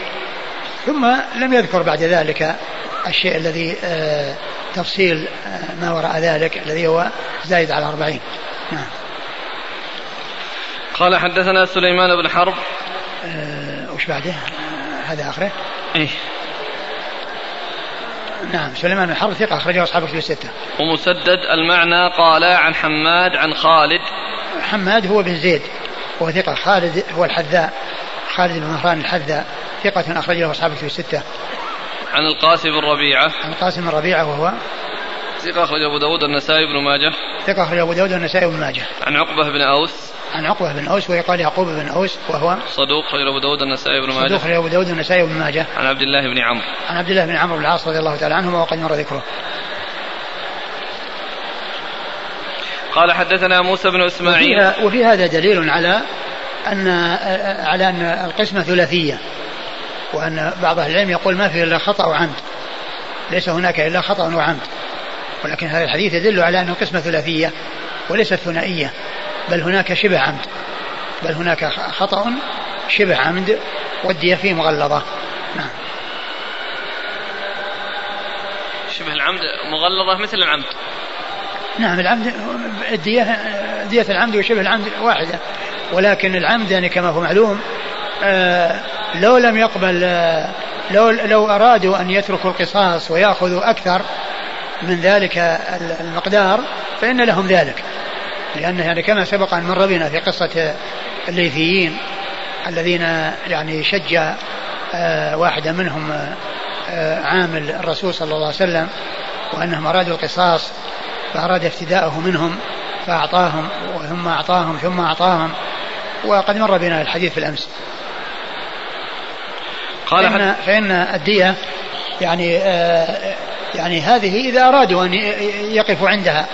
ثم لم يذكر بعد ذلك الشيء الذي آه، تفصيل آه، ما وراء ذلك الذي هو زايد على أربعين. نعم. قال حدثنا سليمان بن حرب. أه وش بعده؟ هذا آخره. إيه. نعم سليمان بن حرب ثقة أخرجه أصحاب الكتب الستة ومسدد المعنى قال عن حماد عن خالد حماد هو بن زيد وهو ثقة خالد هو الحذاء خالد بن مهران الحذاء ثقة أخرج له أصحاب الكتب الستة. عن القاسم بن ربيعة. عن القاسم بن ربيعة وهو ثقة أخرج أبو داود النسائي بن ماجه. ثقة أخرج أبو داود النسائي بن ماجه. عن عقبة بن أوس. عن عقبة بن أوس ويقال يعقوب بن أوس وهو صدوق أخرج أبو داود النسائي بن ماجه. صدوق أخرج أبو داود النسائي بن ماجه. عن عبد الله بن عمرو. عن عبد الله بن عمرو بن العاص رضي الله تعالى عنهما وقد مر ذكره. قال حدثنا موسى بن إسماعيل وفي, وفي هذا دليل على ان على أن القسمة ثلاثية وأن بعض أهل العلم يقول ما فيه إلا خطأ وعمد ليس هناك إلا خطأ وعمد ولكن هذا الحديث يدل على أن القسمة ثلاثية وليست ثنائيه بل هناك شبه عمد. بل هناك خطأ شبه عمد والدية فيه مغلظة. نعم. شبه العمد مغلظة مثل العمد. نعم العمد الدية دية العمد وشبه العمد واحدة. ولكن العمد يعني كما هو معلوم آه لو لم يقبل آه لو لو أرادوا أن يتركوا القصاص ويأخذوا أكثر من ذلك المقدار فإن لهم ذلك. لأنه يعني كما سبق أن مر بنا في قصة الليثيين الذين يعني شج آه، واحدا منهم آه، عامل الرسول صلى الله عليه وسلم وأنهم أرادوا القصاص فأراد افتداءه منهم فأعطاهم ثم أعطاهم ثم أعطاهم وقد مر بنا الحديث في الأمس. قال فإن, فإن الدية يعني آه يعني هذه إذا أرادوا أن يقفوا عندها.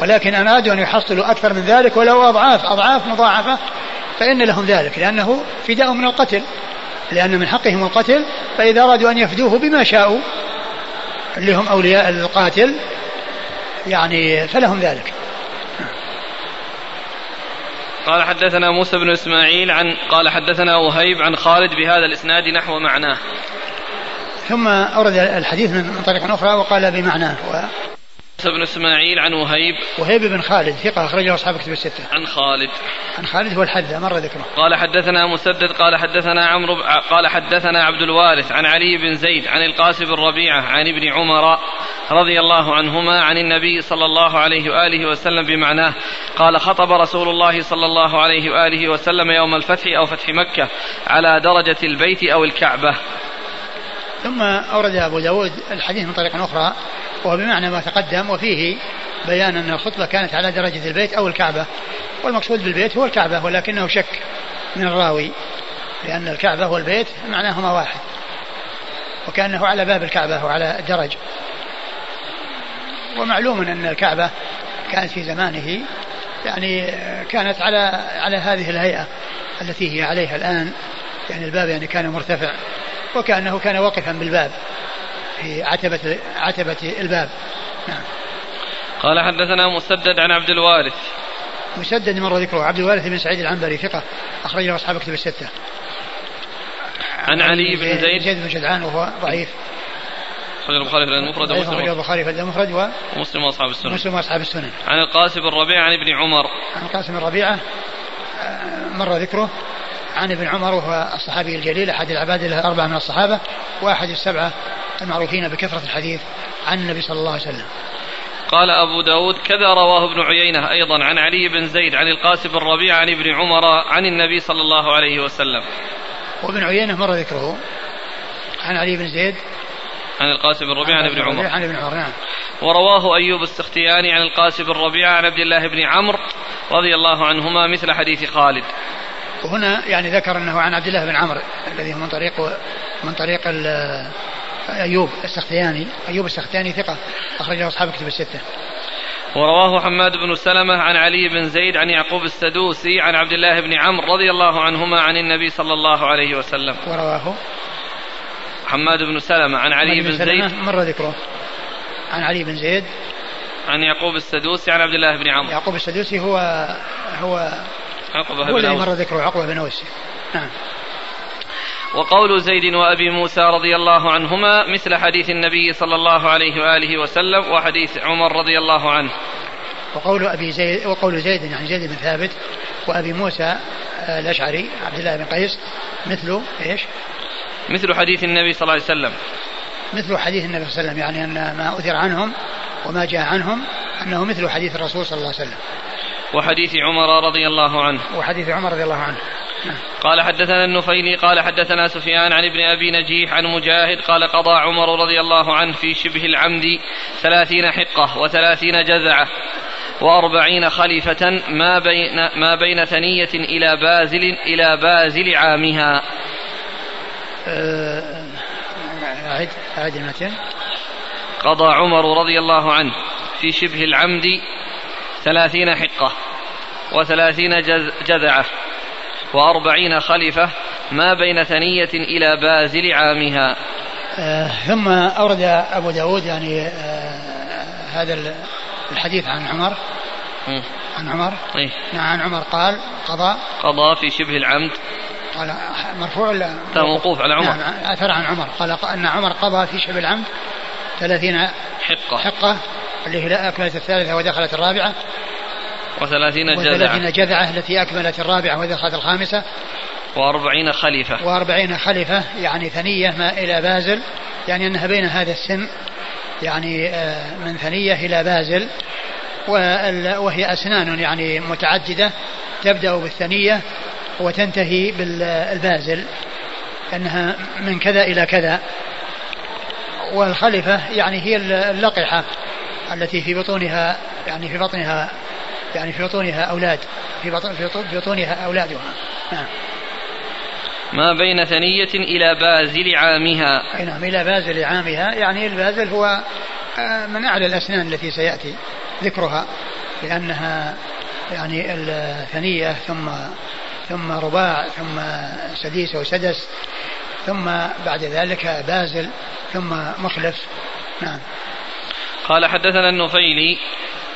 ولكن أرادوا أن يحصلوا أكثر من ذلك ولو أضعاف أضعاف مضاعفة فإن لهم ذلك لأنه فداء من القتل لأن من حقهم القتل فإذا أرادوا أن يفدوه بما شاءوا اللي هم أولياء القاتل يعني فلهم ذلك. قال حدثنا موسى بن إسماعيل عن قال حدثنا وهيب عن خالد بهذا الإسناد نحو معناه. ثم أورد الحديث من طريق أخرى وقال بمعناه. و... موسى بن إسماعيل عن وهيب. وهيب بن خالد ثقة أخرجه أصحاب كتب الستة. عن خالد. عن خالد هو الحذا مر ذكره. قال حدثنا مسدد قال حدثنا عمرو قال حدثنا عبد الوارث عن علي بن زيد عن القاسم بن ربيعة عن ابن عمر رضي الله عنهما عن النبي صلى الله عليه وآله وسلم بمعناه. قال خطب رسول الله صلى الله عليه وآله وسلم يوم الفتح أو فتح مكة على درجة البيت أو الكعبة. ثم أورد أبو داود الحديث من طريق أخرى وهو بمعنى ما تقدم وفيه بيان أن الخطبة كانت على درجة البيت أو الكعبة والمقصود بالبيت هو الكعبة ولكنه شك من الراوي لأن الكعبة والبيت معناهما واحد وكأنه على باب الكعبة وعلى الدرج. ومعلوم أن الكعبة كانت في زمانه يعني كانت على على هذه الهيئة التي هي عليها الآن يعني الباب يعني كان مرتفع. وكأنه كان واقفا بالباب في عتبة عتبة الباب. نعم. قال حدثنا مسدد عن عبد الوارث. مسدد مر ذكره عبد الوارث بن سعيد العنبري ثقة. أخرجه أصحاب كتب الستة. عن علي بن زيد زيد. بن جدعان وهو ضعيف. أخرج البخاري في المفرد ومسلم. أخرج البخاري في المفرد و ومسلم وأصحاب السنن مسلم وأصحاب السنن عن القاسم بن ربيعة عن ابن عمر. عن القاسم بن ربيعة آه، مر ذكره. عن ابن عمر وهو الصحابي الجليل أحد العباد الأربعة من الصحابة وأحد السبعة المعروفين بكثرة الحديث عن النبي صلى الله عليه وسلم. قال أبو داود كذا رواه ابن عيينة أيضا عن علي بن زيد عن القاسم بن ربيع عن ابن عمر عن النبي صلى الله عليه وسلم. وابن عيينة مر ذكره عن علي بن زيد عن القاسم بن ربيع عن ابن عمر. عن ابن عمر نعم. ورواه أيوب السختياني عن القاسم بن ربيعة عن عبد الله بن عمرو رضي الله عنهما مثل حديث خالد. وهنا يعني ذكر أنه عن عبد الله بن عمرو الذي من طريق من طريق أيوب السختياني. أيوب السختياني ثقة. أخرجه أصحاب كتب الستة. ورواه حماد بن سلمة عن علي بن زيد عن يعقوب السدوسي عن عبد الله بن عمرو رضي الله عنهما عن النبي صلى الله عليه وسلم. ورواه حماد بن سلمة عن علي بن زيد مر ذكره. عن علي بن زيد. عن يعقوب السدوسي عن عبد الله بن عمرو. يعقوب السدوسي هو هو عقبة هو الذي مر ذكره عقبة بن أوس نعم وقول زيد وأبي موسى رضي الله عنهما مثل حديث النبي صلى الله عليه وآله وسلم وحديث عمر رضي الله عنه. وقول أبي زيد وقول زيد يعني زيد بن ثابت وأبي موسى آه، الأشعري عبد الله بن قيس مثل إيش؟ مثل حديث النبي صلى الله عليه وسلم. مثل حديث النبي صلى الله عليه وسلم يعني أن ما أثر عنهم وما جاء عنهم أنه مثل حديث الرسول صلى الله عليه وسلم. وحديث عمر رضي الله عنه وحديث عمر رضي الله عنه. قال حدثنا النفيلي قال حدثنا سفيان عن ابن أبي نجيح عن مجاهد قال قضى عمر رضي الله عنه في شبه العمد ثلاثين حقة وثلاثين جذعة وأربعين خليفة ما بين ما بين ثنية إلى بازل إلى بازل عامها. أه، أعد أعد المتن. قضى عمر رضي الله عنه في شبه العمد ثلاثين حقة وثلاثين جذعة وأربعين خلفة ما بين ثنية إلى بازل عامها. آه ثم أورد أبو داود يعني آه هذا الحديث عن عمر. م. عن عمر. إيه؟ نعم عن عمر قال قضى. قضى في شبه العمد. قال مرفوع ولا موقوف على عمر. نعم أثر عن عمر. قال أن عمر قضى في شبه العمد ثلاثين حقة. حقة. اللي هي أكملت الثالثة ودخلت الرابعة. وثلاثين جذعة. وثلاثين جذعة التي أكملت الرابعة ودخلت الخامسة. وأربعين خليفة. وأربعين خليفة يعني ثنية ما إلى بازل. يعني أنها بين هذا السن يعني آه، من ثنية إلى بازل. وهي أسنان يعني متعددة. تبدأ بالثنية وتنتهي بالبازل. أنها من كذا إلى كذا. والخلفة يعني هي اللقحة. التي في بطونها يعني في بطنها يعني في بطونها أولاد في بطن في بطونها أولادها. نعم. ما بين ثنية إلى بازل عامها؟ أي نعم إلى بازل عامها يعني البازل هو آه، من أعلى الأسنان التي سيأتي ذكرها لأنها يعني الثنية ثم ثم رباع ثم سديس وسدس ثم بعد ذلك بازل ثم مخلف. نعم. قال حدثنا النفيلي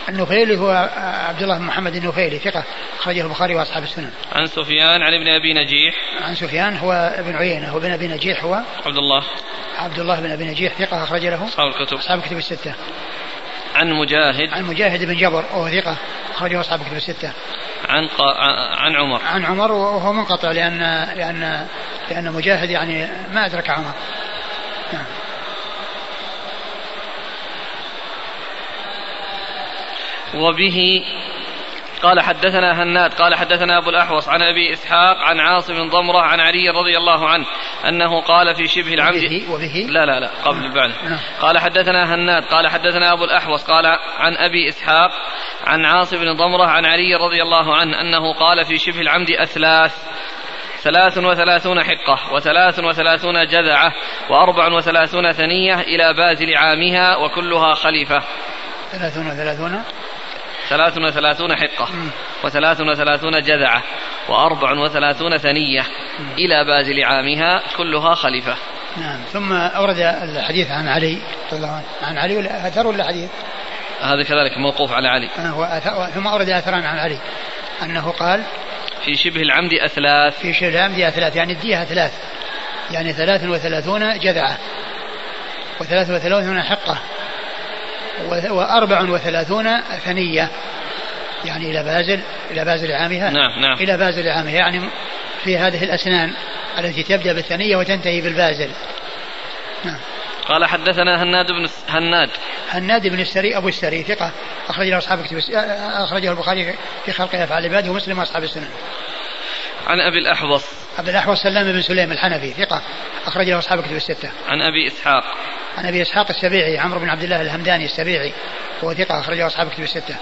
النفيلي هو عبد الله بن محمد النفيلي ثقة أخرجه البخاري وأصحاب السنن. عن سفيان عن ابن أبي نجيح. عن سفيان هو ابن عيينة وابن أبي نجيح هو عبد الله. عبد الله بن أبي نجيح ثقة أخرج له أصحاب الكتب. أصحاب الكتب الستة. عن مجاهد. عن مجاهد بن جبر وهو ثقة أخرجه أصحاب الكتب الستة. عن ق... عن عمر. عن عمر وهو منقطع لأن لأن لأن مجاهد يعني ما أدرك عمر. نعم. وبه قال حدثنا هناد قال حدثنا أبو الأحوص عن أبي إسحاق عن عاصم ضمرة عن علي رضي الله عنه أنه قال في شبه العمد وبه, وبه لا لا لا قبل بعد. نعم. قال حدثنا هناد قال حدثنا أبو الأحوص قال عن أبي إسحاق عن عاصم بن ضمرة عن علي رضي الله عنه أنه قال في شبه العمد أثلاث ثلاث وثلاثون حقة وثلاث وثلاثون جذعة وأربع وثلاثون ثنية إلى بازل عامها وكلها خليفة. ثلاثون وثلاثون؟ ثلاث وثلاثون حقة وثلاث وثلاثون جذعة وأربع وثلاثون ثنية إلى بازل عامها كلها خليفة. نعم. ثم أورد الحديث عن علي رضي الله عنه عن علي ولا أثر ولا حديث؟ هذا كذلك موقوف على علي. آه ثم أورد أثرا عن علي أنه قال في شبه العمد أثلاث. في شبه العمد أثلاث يعني اديها ثلاث يعني ثلاث وثلاثون جذعة وثلاث وثلاثون حقة. وأربع وثلاثون ثنية. يعني إلى بازل إلى بازل عامها. نعم نعم. إلى بازل عامها يعني في هذه الأسنان التي تبدأ بالثنية وتنتهي بالبازل. نعم. قال حدثنا هناد بن هناد. هناد بن السري أبو السري ثقة. أخرجه أصحاب كتب أخرجه البخاري في خلق أفعال العباد ومسلم وأصحاب السنن. عن أبي الأحوص. ابي الأحوص سلام بن سليم الحنفي ثقة. أخرجه أصحاب كتب الستة. عن أبي إسحاق. عن أبي إسحاق السبيعي عمرو بن عبد الله الهمداني السبيعي هو ثقة أخرجه أصحاب كتب الستة.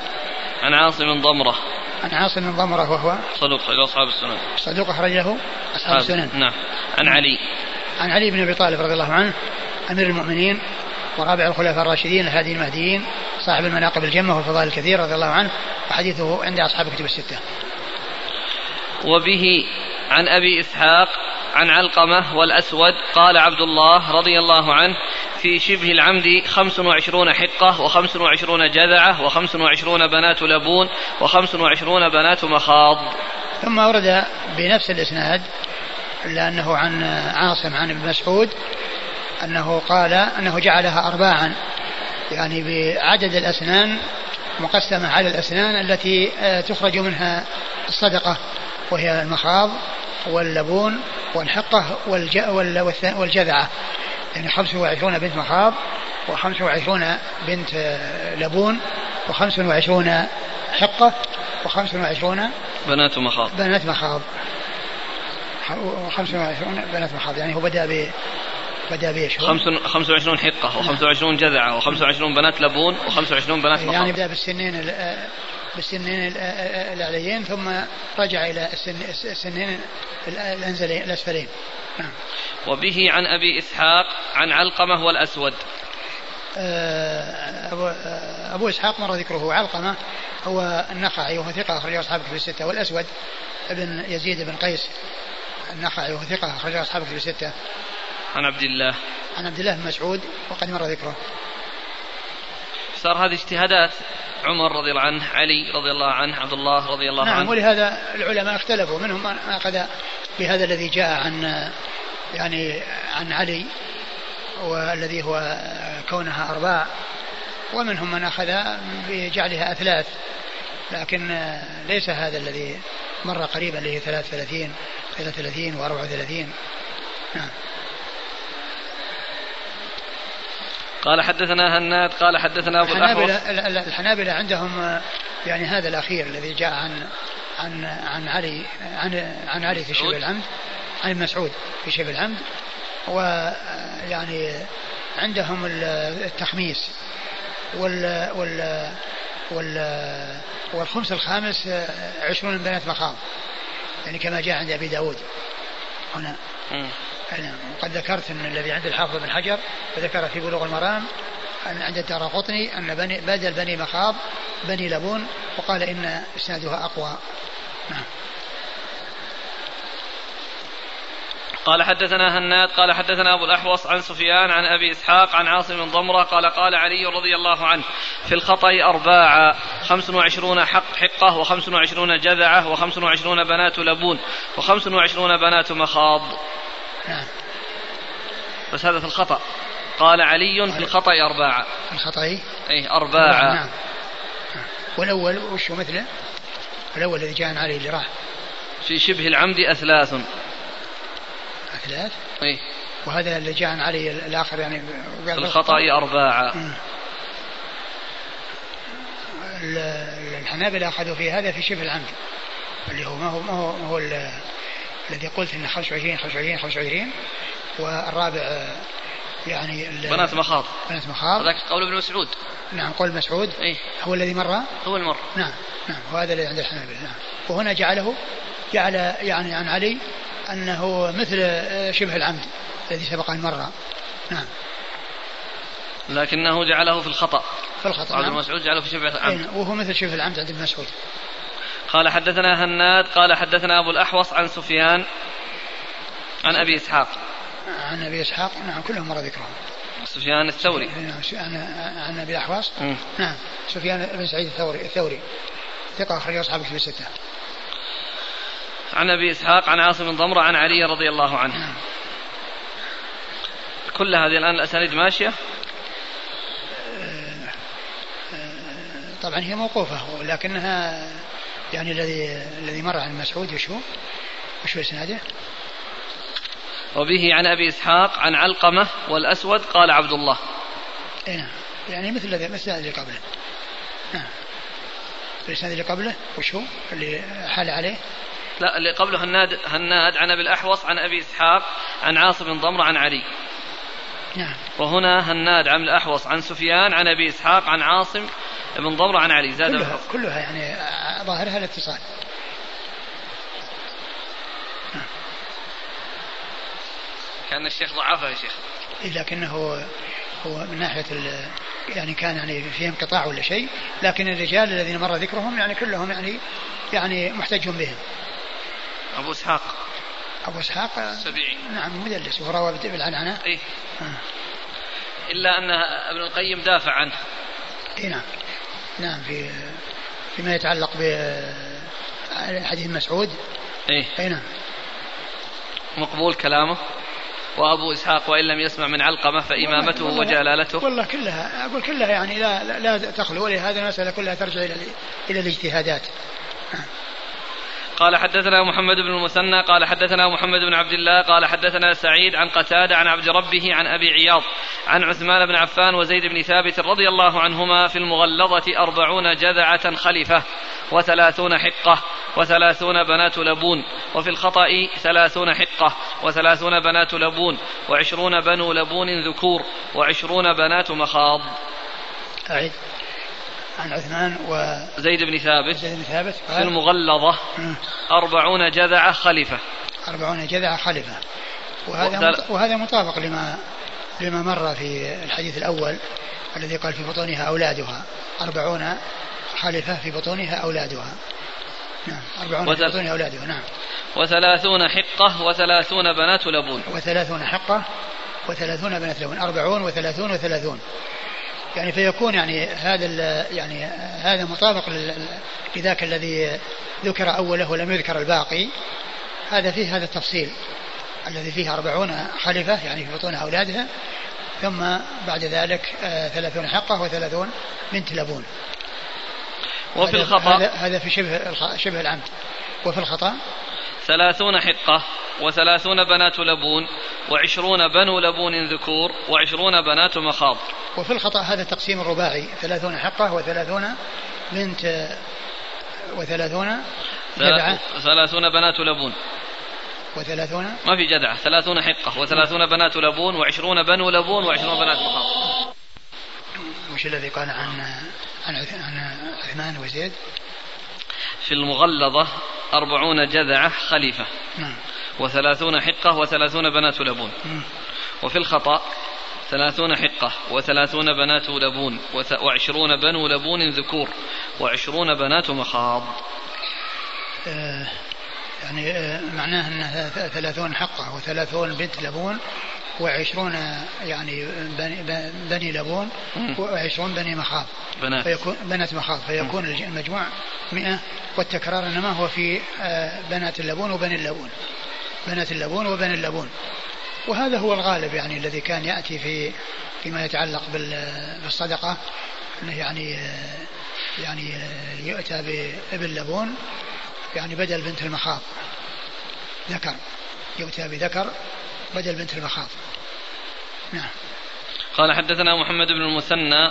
عن عاصم ضمرة عن عاصم ضمرة وهو صدوق اخرج أصحاب السنن. صدوق اخرج له أصحاب السنن. نعم. عن علي عن علي بن أبي طالب رضي الله عنه أمير المؤمنين ورابع الخلفاء الراشدين الهادي المهديين صاحب المناقب الجمة والفضائل الكثير رضي الله عنه وحديثه عند أصحاب الكتب الستة وبه عن أبي إسحاق عن علقمة والأسود قال عبد الله رضي الله عنه في شبه العمد خمس وعشرون حقة وخمس وعشرون جذعة وخمس وعشرون بنات لبون وخمس وعشرون بنات مخاض. ثم ورد بنفس الإسناد لأنه عن عاصم عن ابن مسعود أنه قال أنه جعلها أرباعا يعني بعدد الأسنان مقسمة على الأسنان التي آه، تخرج منها الصدقة وهي المخاض. واللبون والحقة والجذعة. يعني 25 بنت مخاض و25 بنت آه، لبون و25 حقة و25 بنات مخاض بنات مخاض و25 بنات مخاض يعني هو بدأ ب بدأ بإيش 25 حقة و25 جذعة و25 بنات لبون و25 بنات مخاض يعني بدأ بالسنين بالسنين العليين ثم رجع إلى السنين الأنزلين الأسفلين. نعم. وبه عن أبي إسحاق عن علقمة والأسود. أبو, أبو إسحاق مر ذكره علقمة هو النخعي وهو ثقة أخرجه أصحابه في الستة والأسود ابن يزيد بن قيس النخعي وهو ثقة أخرجه أصحابه في الستة. عن عبد الله. عن عبد الله بن مسعود وقد مر ذكره. صار هذه اجتهادات عمر رضي الله عنه علي رضي الله عنه عبد الله رضي الله نعم عنه. نعم ولهذا العلماء اختلفوا منهم من أخذ بهذا الذي جاء عن يعني عن علي والذي هو كونها أرباع ومنهم من أخذ بجعلها أثلاث لكن ليس هذا الذي مر قريبا اللي هي 33 33 و34 نعم. قال حدثنا هناد قال حدثنا أبو الحنابلة الحنابلة عندهم يعني هذا الأخير الذي جاء عن عن عن علي عن عن علي في شبه العمد عن ابن مسعود في شبه العمد ويعني عندهم التخميس وال وال وال والخمس الخامس عشرون بنات مخاض. يعني كما جاء عند أبي داود هنا. نعم وقد ذكرت أن الذي عند الحافظ بن حجر وذكر في بلوغ المرام أن عند الدار قطني أن بني بدل بني مخاض بني لبون وقال إن إسنادها أقوى. نعم. قال حدثنا هناد قال حدثنا أبو الأحوص عن سفيان عن أبي إسحاق عن عاصم بن ضمرة قال قال علي رضي الله عنه في الخطأ أرباعا خمس وعشرون حق حقة وخمس وعشرون جذعة وخمس وعشرون بنات لبون وخمس وعشرون بنات مخاض. نعم. بس هذا في الخطأ. قال علي في الخطأ أرباعا في الخطأ أي أرباعا نعم. والأول وش مثله؟ الأول الذي جاء عن علي اللي راح. في شبه العمد أثلاث. أثلاث؟ أي وهذا اللي جاء عن علي الآخر يعني في الخطأ أرباعا الحنابلة أخذوا في هذا في شبه العمد. اللي هو ما هو ما هو, ما هو الذي قلت انه 25 25 25 والرابع يعني بنات مخاض. بنات مخاض. هذاك قول ابن مسعود. نعم قول مسعود. اي هو الذي مر؟ هو المر. نعم نعم وهذا الذي عند الحنابلة. نعم. وهنا جعله جعل يعني عن علي أنه مثل شبه العمد الذي سبق أن مر. نعم. لكنه جعله في الخطأ. في الخطأ نعم. مسعود جعله في شبه العمد. وهو مثل شبه العمد عند ابن مسعود. قال حدثنا هناد قال حدثنا أبو الأحوص عن سفيان عن أبي إسحاق عن أبي إسحاق نعم كلهم مر ذكرهم سفيان الثوري عن عن أبي الاحوص نعم سفيان بن سعيد الثوري الثوري ثقة أخرج أصحاب في الستة. عن أبي إسحاق عن عاصم بن ضمرة عن علي رضي الله عنه. نعم. كل هذه الآن الأسانيد ماشية؟ طبعا هي موقوفة ولكنها يعني الذي الذي مر عن مسعود وش هو؟ وش هو إسناده؟ وبه عن أبي إسحاق عن علقمة والأسود قال عبد الله. اي نعم يعني مثل الذي الإسناد اللي قبله. نعم. الإسناد اللي قبله وش هو؟ اللي حال عليه؟ لا اللي قبله هناد هناد عن أبي الأحوص عن أبي إسحاق عن عاصم بن ضمرة عن علي. نعم. وهنا هناد عن الأحوص عن سفيان عن أبي إسحاق عن عاصم بن ضمرة عن علي زاد كلها, كلها يعني ظاهرها الاتصال. كان الشيخ ضعفها يا شيخ. إيه لكنه هو من ناحية يعني كان يعني فيه انقطاع ولا شيء لكن الرجال الذين مر ذكرهم يعني كلهم يعني يعني محتج بهم. أبو إسحاق. أبو إسحاق؟ السبيعي نعم مدلس وهو روى بالعنعنة. إيه. آه. إلا أن ابن القيم دافع عنه. إيه نعم. نعم في فيما يتعلق بحديث مسعود؟ إيه. أي نعم. مقبول كلامه. وأبو إسحاق وإن لم يسمع من علقمة فإمامته والله وجلالته. والله كلها أقول كلها يعني لا لا, لا تخلو ولهذا المساله كلها ترجع إلى إلى الاجتهادات. قال حدثنا محمد بن المثنى قال حدثنا محمد بن عبد الله قال حدثنا سعيد عن قتادة عن عبد ربه عن أبي عياض عن عثمان بن عفان وزيد بن ثابت رضي الله عنهما في المغلظة أربعون جذعة خلفة وثلاثون حقة وثلاثون بنات لبون وفي الخطأ ثلاثون حقة وثلاثون بنات لبون وعشرون بنو لبون ذكور وعشرون بنات مخاض. عن عثمان و زيد بن ثابت. زيد بن ثابت في المغلظة. أربعون جذعة خلفة أربعون جذعة خلفة وهذا وهذا مطابق لما لما مر في الحديث الأول الذي قال في بطونها أولادها. أربعون خلفة في بطونها أولادها. نعم أربعون وثل... في بطونها أولادها. نعم. وثلاثون حقة وثلاثون بنات لبون. وثلاثون حقة وثلاثون بنات لبون. أربعون وثلاثون وثلاثون. يعني فيكون يعني هذا يعني هذا مطابق لذاك الذي ذكر أوله ولم يذكر الباقي. هذا فيه هذا التفصيل الذي فيه أربعون خلفة يعني في بطون أولادها ثم بعد ذلك آه، ثلاثون حقة وثلاثون بنت لبون. وفي الخطأ هذا, هذا في شبه شبه العمد. وفي الخطأ ثلاثون حقة وثلاثون بنات لبون وعشرون بنو لبون ذكور وعشرون بنات مخاض. وفي الخطأ هذا تقسيم الرباعي ثلاثون حقة وثلاثون بنت وثلاثون جدعة. ثلاثون بنات لبون. وثلاثون؟ ما في جدعة. ثلاثون حقة وثلاثون بنات لبون وعشرون بنو لبون وعشرون بنات مخاض. وش الذي قال عن عن عث- عن عثمان وزيد؟ في المغلظة أربعون جذعة خليفة. نعم. وثلاثون حقة وثلاثون بنات لبون. مم. وفي الخطأ ثلاثون حقة وثلاثون بنات لبون. وعشرون بنو لبون ذكور. وعشرون بنات مخاض. آه، يعني آه، معناه أنها ث- ثلاثون حقة وثلاثون بنت لبون. وعشرون يعني بني, بني لبون. وعشرون بني مخاض. بنات. فيكون بنات مخاض. فيكون المجموع مئة والتكرار إنما هو في آه، بنات اللبون وبني اللبون. بنات اللبون وبني اللبون. وهذا هو الغالب يعني الذي كان يأتي في فيما يتعلق بال- بالصدقة. أنه يعني آه، يعني آه، يؤتى بابن لبون يعني بدل بنت المخاض. ذكر. يؤتى بذكر بدل بنت المخاض. نعم. قال حدثنا محمد بن المثنى.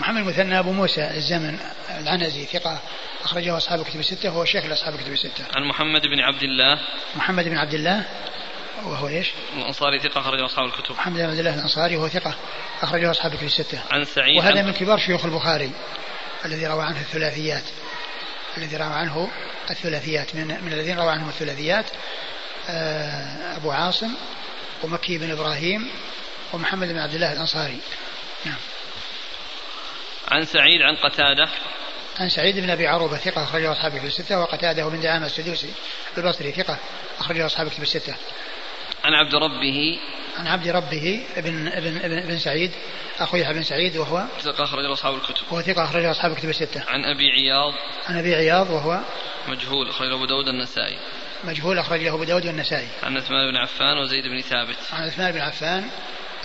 محمد المثنى أبو موسى الزمن العنزي ثقة أخرجه أصحاب الكتب الستة وهو شيخ لأصحاب الكتب الستة. عن محمد بن عبد الله. محمد بن عبد الله وهو إيش؟ الأنصاري ثقة أخرجه أصحاب الكتب. محمد بن عبد الله الأنصاري وهو ثقة أخرجه أصحاب الكتب الستة. عن سعيد وهذا من كبار شيوخ البخاري الذي روى عنه الثلاثيات. الذي روى عنه الثلاثيات. من, من الذين روى عنهم الثلاثيات أبو عاصم ومكي بن إبراهيم ومحمد بن عبد الله الأنصاري. نعم. عن سعيد عن قتادة. عن سعيد بن أبي عروبة ثقة أخرجه أصحاب الكتب الستة وقتادة بن دعامة السدوسي البصري ثقة أخرجه أصحاب الكتب الستة. عن عبد ربه. عن عبد ربه ابن ابن ابن, ابن سعيد اخو يحيى بن سعيد وهو ثقة أخرجه أصحاب الكتب. وهو ثقة أخرجه أصحاب الكتب الستة. عن أبي عياض. عن أبي عياض وهو مجهول أخرجه أبو داود النسائي. مجهول اخرجه أبو داود والنسائي. عن عثمان بن عفان وزيد بن ثابت. عن عثمان بن عفان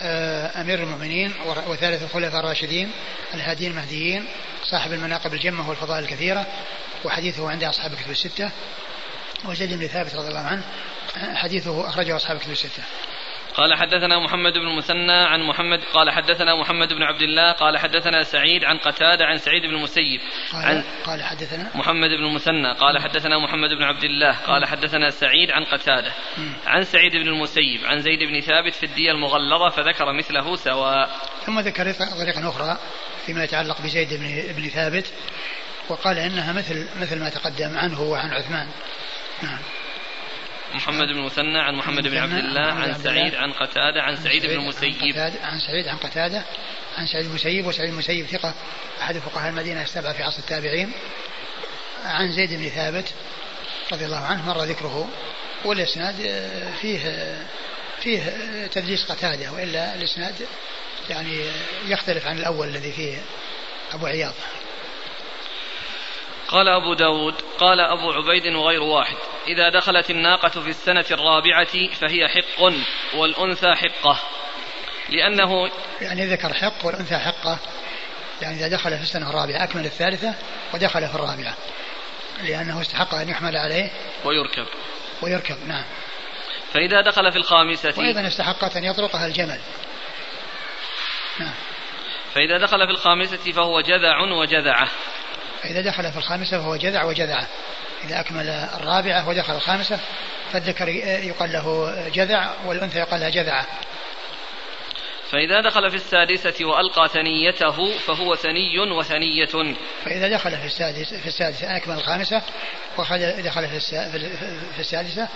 آه، أمير المؤمنين وثالث الخلفاء الراشدين الهاديين المهديين صاحب المناقب الجمة والفضائل الكثيرة وحديثه عند أصحاب الكتب الستة. وزيد بن ثابت رضي الله عنه آه، حديثه أخرجه أصحاب الكتب الستة. قال حدثنا محمد بن المثنى عن محمد قال حدثنا محمد بن عبد الله قال حدثنا سعيد عن قتادة عن سعيد بن المسيب. قال عن قال حدثنا؟ محمد بن المثنى قال حدثنا محمد بن عبد الله قال حدثنا سعيد عن قتادة. عن سعيد بن المسيب عن زيد بن ثابت في الدية المغلظة فذكر مثله سواء. ثم ذكر طريقا أخرى فيما يتعلق بزيد بن بن ثابت وقال إنها مثل مثل ما تقدم عنه وعن عثمان. نعم. محمد بن المثنى عن محمد بن عبد الله عن سعيد. عن قتادة عن سعيد بن المسيب. عن سعيد عن قتادة عن سعيد المسيب وسعيد المسيب ثقة. أحد فقهاء المدينة السبعة في عصر التابعين. عن زيد بن ثابت رضي الله عنه مر ذكره والإسناد فيه فيه تدليس قتادة وإلا الإسناد يعني يختلف عن الأول الذي فيه أبو عياض. قال أبو داود قال أبو عبيد وغير واحد. إذا دخلت الناقة في السنة الرابعة فهي حق والأنثى حقة. لأنه يعني ذكر حق والأنثى حقة. يعني إذا دخل في السنة الرابعة أكمل الثالثة ودخل في الرابعة. لأنه استحق أن يحمل عليه ويركب. ويركب نعم. فإذا دخل في الخامسة وأيضا استحقت أن يطرقها الجمل. نعم. فإذا دخل في الخامسة فهو جذع وجذعة. فإذا دخل في الخامسة فهو جذع وجذعة. إذا أكمل الرابعة ودخل الخامسة فالذكر يقال له جذع والأنثى يقال لها جذعة فإذا دخل في السادسة وألقى ثنيته فهو ثني وثنية. فإذا دخل في السادس في السادسة أكمل الخامسة وخل دخل في في- السادسة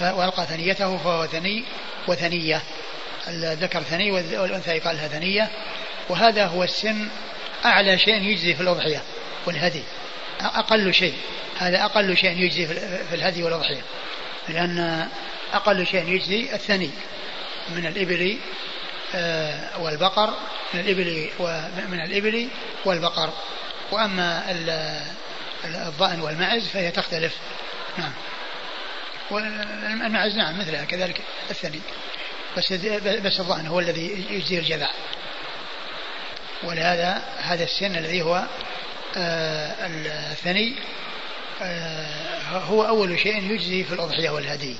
وألقى ثنيته فهو ثني وثنية. الذكر ثني والأنثى يقال لها ثنية. وهذا هو السن أعلى شيء يجزي في الأضحية والهدي. أقل شيء. هذا أقل شيء يجزي في ال- في الهدي والأضحية لأن أقل شيء يجزي الثني من الإبل آه، والبقر من الإبل ومن الإبل والبقر. وأما ال- ال- الضأن والمعز فهي تختلف. نعم. والمعز نعم مثلها كذلك الثني. بس بس الضأن هو الذي يجزي الجذع. ولهذا هذا السن الذي هو الثني آه هو أول شيء يجزي في الأضحية والهدي.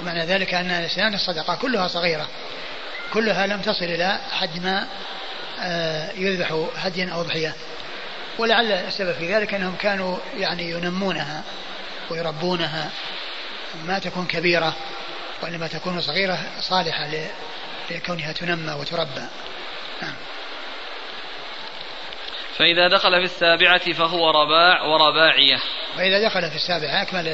ومعنى ذلك أن أسنان الصدقة كلها صغيرة كلها لم تصل إلى حد ما آه يذبح هديا أو أضحية. ولعل السبب في ذلك أنهم كانوا يعني ينمونها ويربونها ما تكون كبيرة وإنما تكون صغيرة صالحة لكونها تنمى وتربى. نعم. فإذا دخل في السابعة فهو رباع ورباعية. فإذا دخل في السابعة أكمل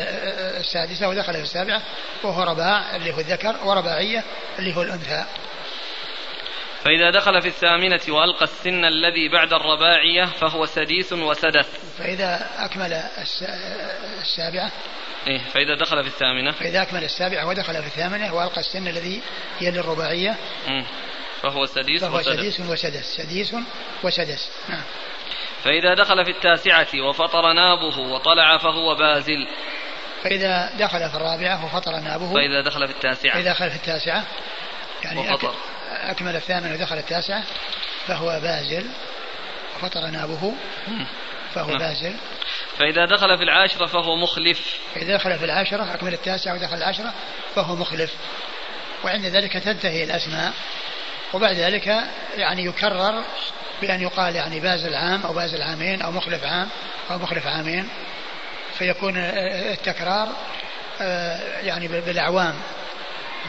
السادسة ودخل في السابعة وهو رباع اللي هو الذكر ورباعية اللي هو الأنثى. فإذا دخل في الثامنة وألقى السن الذي بعد الرباعية فهو سديس وسدس فإذا أكمل السابعة. إيه فإذا دخل في الثامنة. فإذا أكمل السابعة ودخل في الثامنة وألقى السن الذي يلي الرباعية فهو سديس فهو وسدس سديس وسدس سديس وسدس نعم. فإذا دخل في التاسعة وفطر نابه وطلع فهو بازل. فإذا دخل في الرابعة وفطر نابه. فإذا دخل في التاسعة. فإذا دخل في التاسعة. يعني وفطر. أكمل الثامن ودخل التاسعة فهو بازل. وفطر نابه. فهو نعم. بازل. فإذا دخل في العاشرة فهو مخلف. فإذا دخل في العاشرة أكمل التاسعة ودخل العاشرة فهو مخلف. وعند ذلك تنتهي الأسماء. وبعد ذلك يعني يكرر بأن يقال يعني بازل عام أو بازل عامين أو مخلف عام أو مخلف عامين فيكون التكرار آه، يعني بالأعوام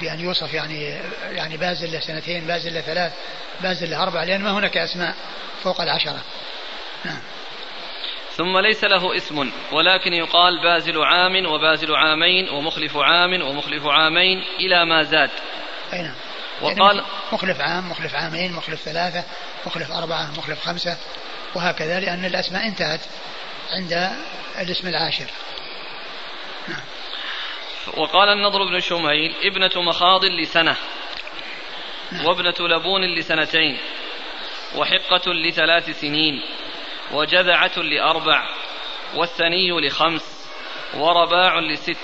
بأن يوصف يعني يعني بازل له سنتين بازل له ثلاث بازل له أربع لأن ما هناك أسماء فوق العشرة. نعم. ثم ليس له اسم ولكن يقال بازل عام وبازل عامين ومخلف عام ومخلف عامين إلى ما زاد. أي نعم. وقال يعني مخلف عام مخلف عامين مخلف ثلاثة مخلف أربعة مخلف خمسة وهكذا لأن الأسماء انتهت عند الاسم العاشر. نعم. وقال النضر بن شميل ابنة مخاض لسنة نعم. وابنة لبون لسنتين وحقة لثلاث سنين وجذعة لأربع والثني لخمس ورباع لست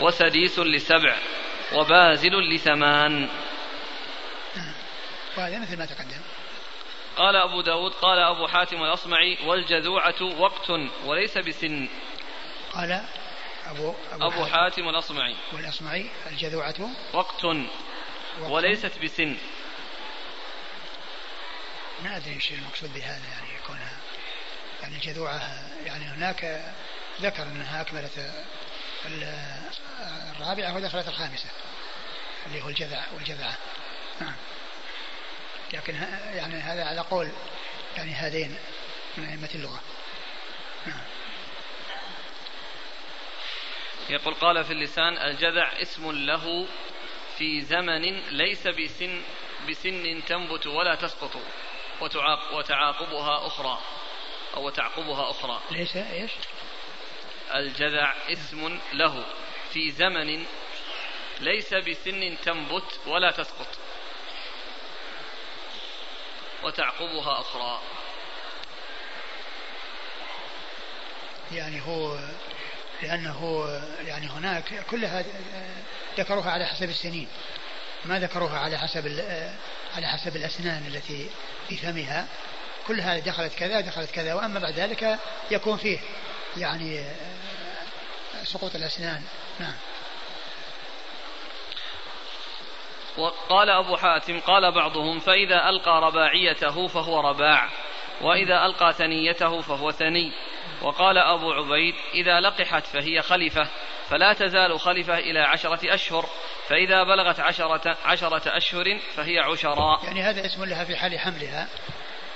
وسديس لسبع وبازل لثمان. وهذا مثل ما تقدم. قال أبو داود قال أبو حاتم الأصمعي والجذوعة وقت وليس بسن. قال أبو, أبو, أبو حاتم, الأصمعي. والأصمعي الجذوعة وقت, وقت. وليست بسن. ما أدري إيش المقصود بهذا يعني يكونها يعني الجذوعة يعني هناك ذكر أنها أكملت الرابعة ودخلت الخامسة اللي هو الجذع والجذعة. نعم. لكن يعني هذا على قول يعني هذين من أئمة اللغة. نعم. يقول قال في اللسان الجذع اسم له في زمن ليس بسن بسن تنبت ولا تسقط وتعاقبها أخرى أو تعقبها أخرى. ليس إيش؟ الجذع اسم له في زمن ليس بسن تنبت ولا تسقط. وتعقبها أخرى. يعني هو لأنه يعني هناك كلها ذكروها على حسب السنين. ما ذكروها على حسب على حسب الأسنان التي في فمها. كلها دخلت كذا دخلت كذا وأما بعد ذلك يكون فيه يعني سقوط الأسنان. نعم. وقال أبو حاتم قال بعضهم فإذا ألقى رباعيته فهو رباع وإذا ألقى ثنيته فهو ثني. وقال أبو عبيد إذا لقحت فهي خلفة فلا تزال خلفة إلى عشرة أشهر فإذا بلغت عشرة, عشرة أشهر فهي عشراء. يعني هذا اسم لها في حال حملها.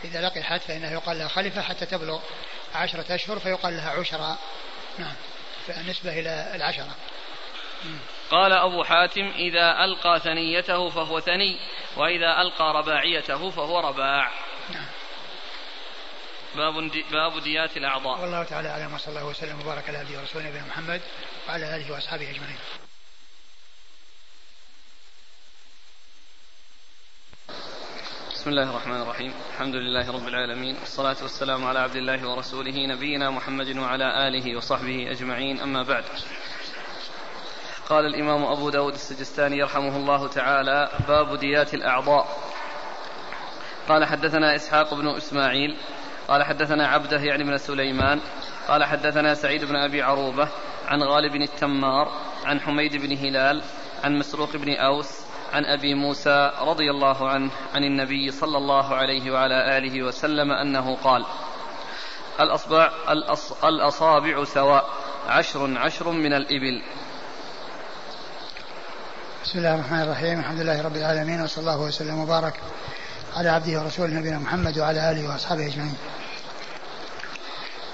إذا لقحت فإنه يقال لها خلفة حتى تبلغ عشرة أشهر فيقال لها عشراء. نعم بالنسبة إلى العشرة. قال أبو حاتم إذا ألقى ثنيته فهو ثني وإذا ألقى رباعيته فهو رباع. نعم باب دي باب ديات الأعضاء. والله تعالى أعلم وصلى الله وسلم وبارك على عبده ورسوله نبينا محمد وعلى آله وأصحابه أجمعين. بسم الله الرحمن الرحيم. الحمد لله رب العالمين والصلاة والسلام على عبد الله ورسوله نبينا محمد وعلى آله وصحبه أجمعين. أما بعد قال الإمام أبو داود السجستاني يرحمه الله تعالى باب ديات الأعضاء. قال حدثنا إسحاق بن إسماعيل قال حدثنا عبده يعني بن سليمان قال حدثنا سعيد بن أبي عروبة عن غالب بن التمار عن حميد بن هلال عن مسروق بن أوس عن أبي موسى رضي الله عنه عن النبي صلى الله عليه وعلى آله وسلم أنه قال الأصبع الأص الأصابع سواء عشر عشر من الإبل. بسم الله الرحمن الرحيم. الحمد لله رب العالمين وصلى الله وسلم وبارك على عبده ورسوله نبينا محمد وعلى آله وأصحابه أجمعين.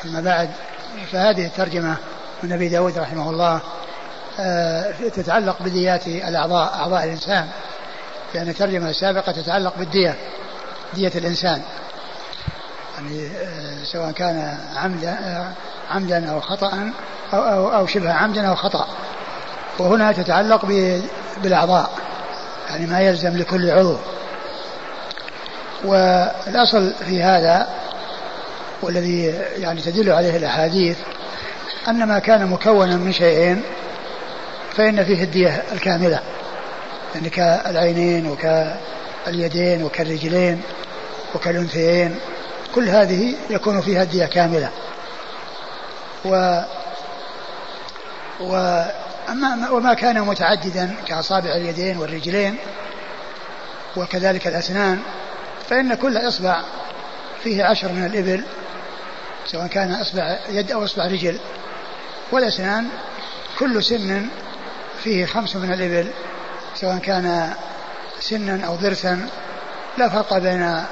أما بعد فهذه الترجمة من أبي داود رحمه الله آه، تتعلق بديات الأعضاء أعضاء الإنسان. لأن الترجمة السابقة تتعلق بالدية دية الإنسان. يعني آه، سواء كان عمدا آه، عمدا أو خطأ أو أو, شبه عمد أو خطأ. وهنا تتعلق بالأعضاء يعني ما يلزم لكل عضو. والأصل في هذا والذي يعني تدل عليه الأحاديث أن ما كان مكونا من شيئين فإن فيه الدية الكاملة يعني كالعينين وكاليدين وكالرجلين وكالأنثيين كل هذه يكون فيها الدية كاملة. و وأما وما كان متعددا كأصابع اليدين والرجلين وكذلك الأسنان فإن كل إصبع فيه عشر من الإبل سواء كان إصبع يد أو إصبع رجل. والأسنان كل سن فيه خمس من الإبل سواء كان سنا أو ضرسا. لا فرق بين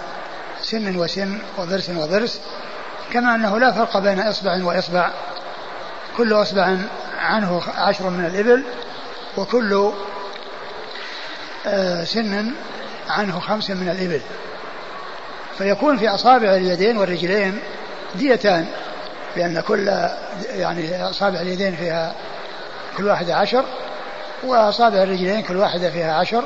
سن وسن وضرس وضرس كما أنه لا فرق بين إصبع وإصبع. كل إصبع عنه عشر من الإبل وكل آه، سن عنه خمس من الإبل. فيكون في أصابع اليدين والرجلين ديتان لأن كل يعني أصابع اليدين فيها كل واحدة عشر وأصابع الرجلين كل واحدة فيها عشر.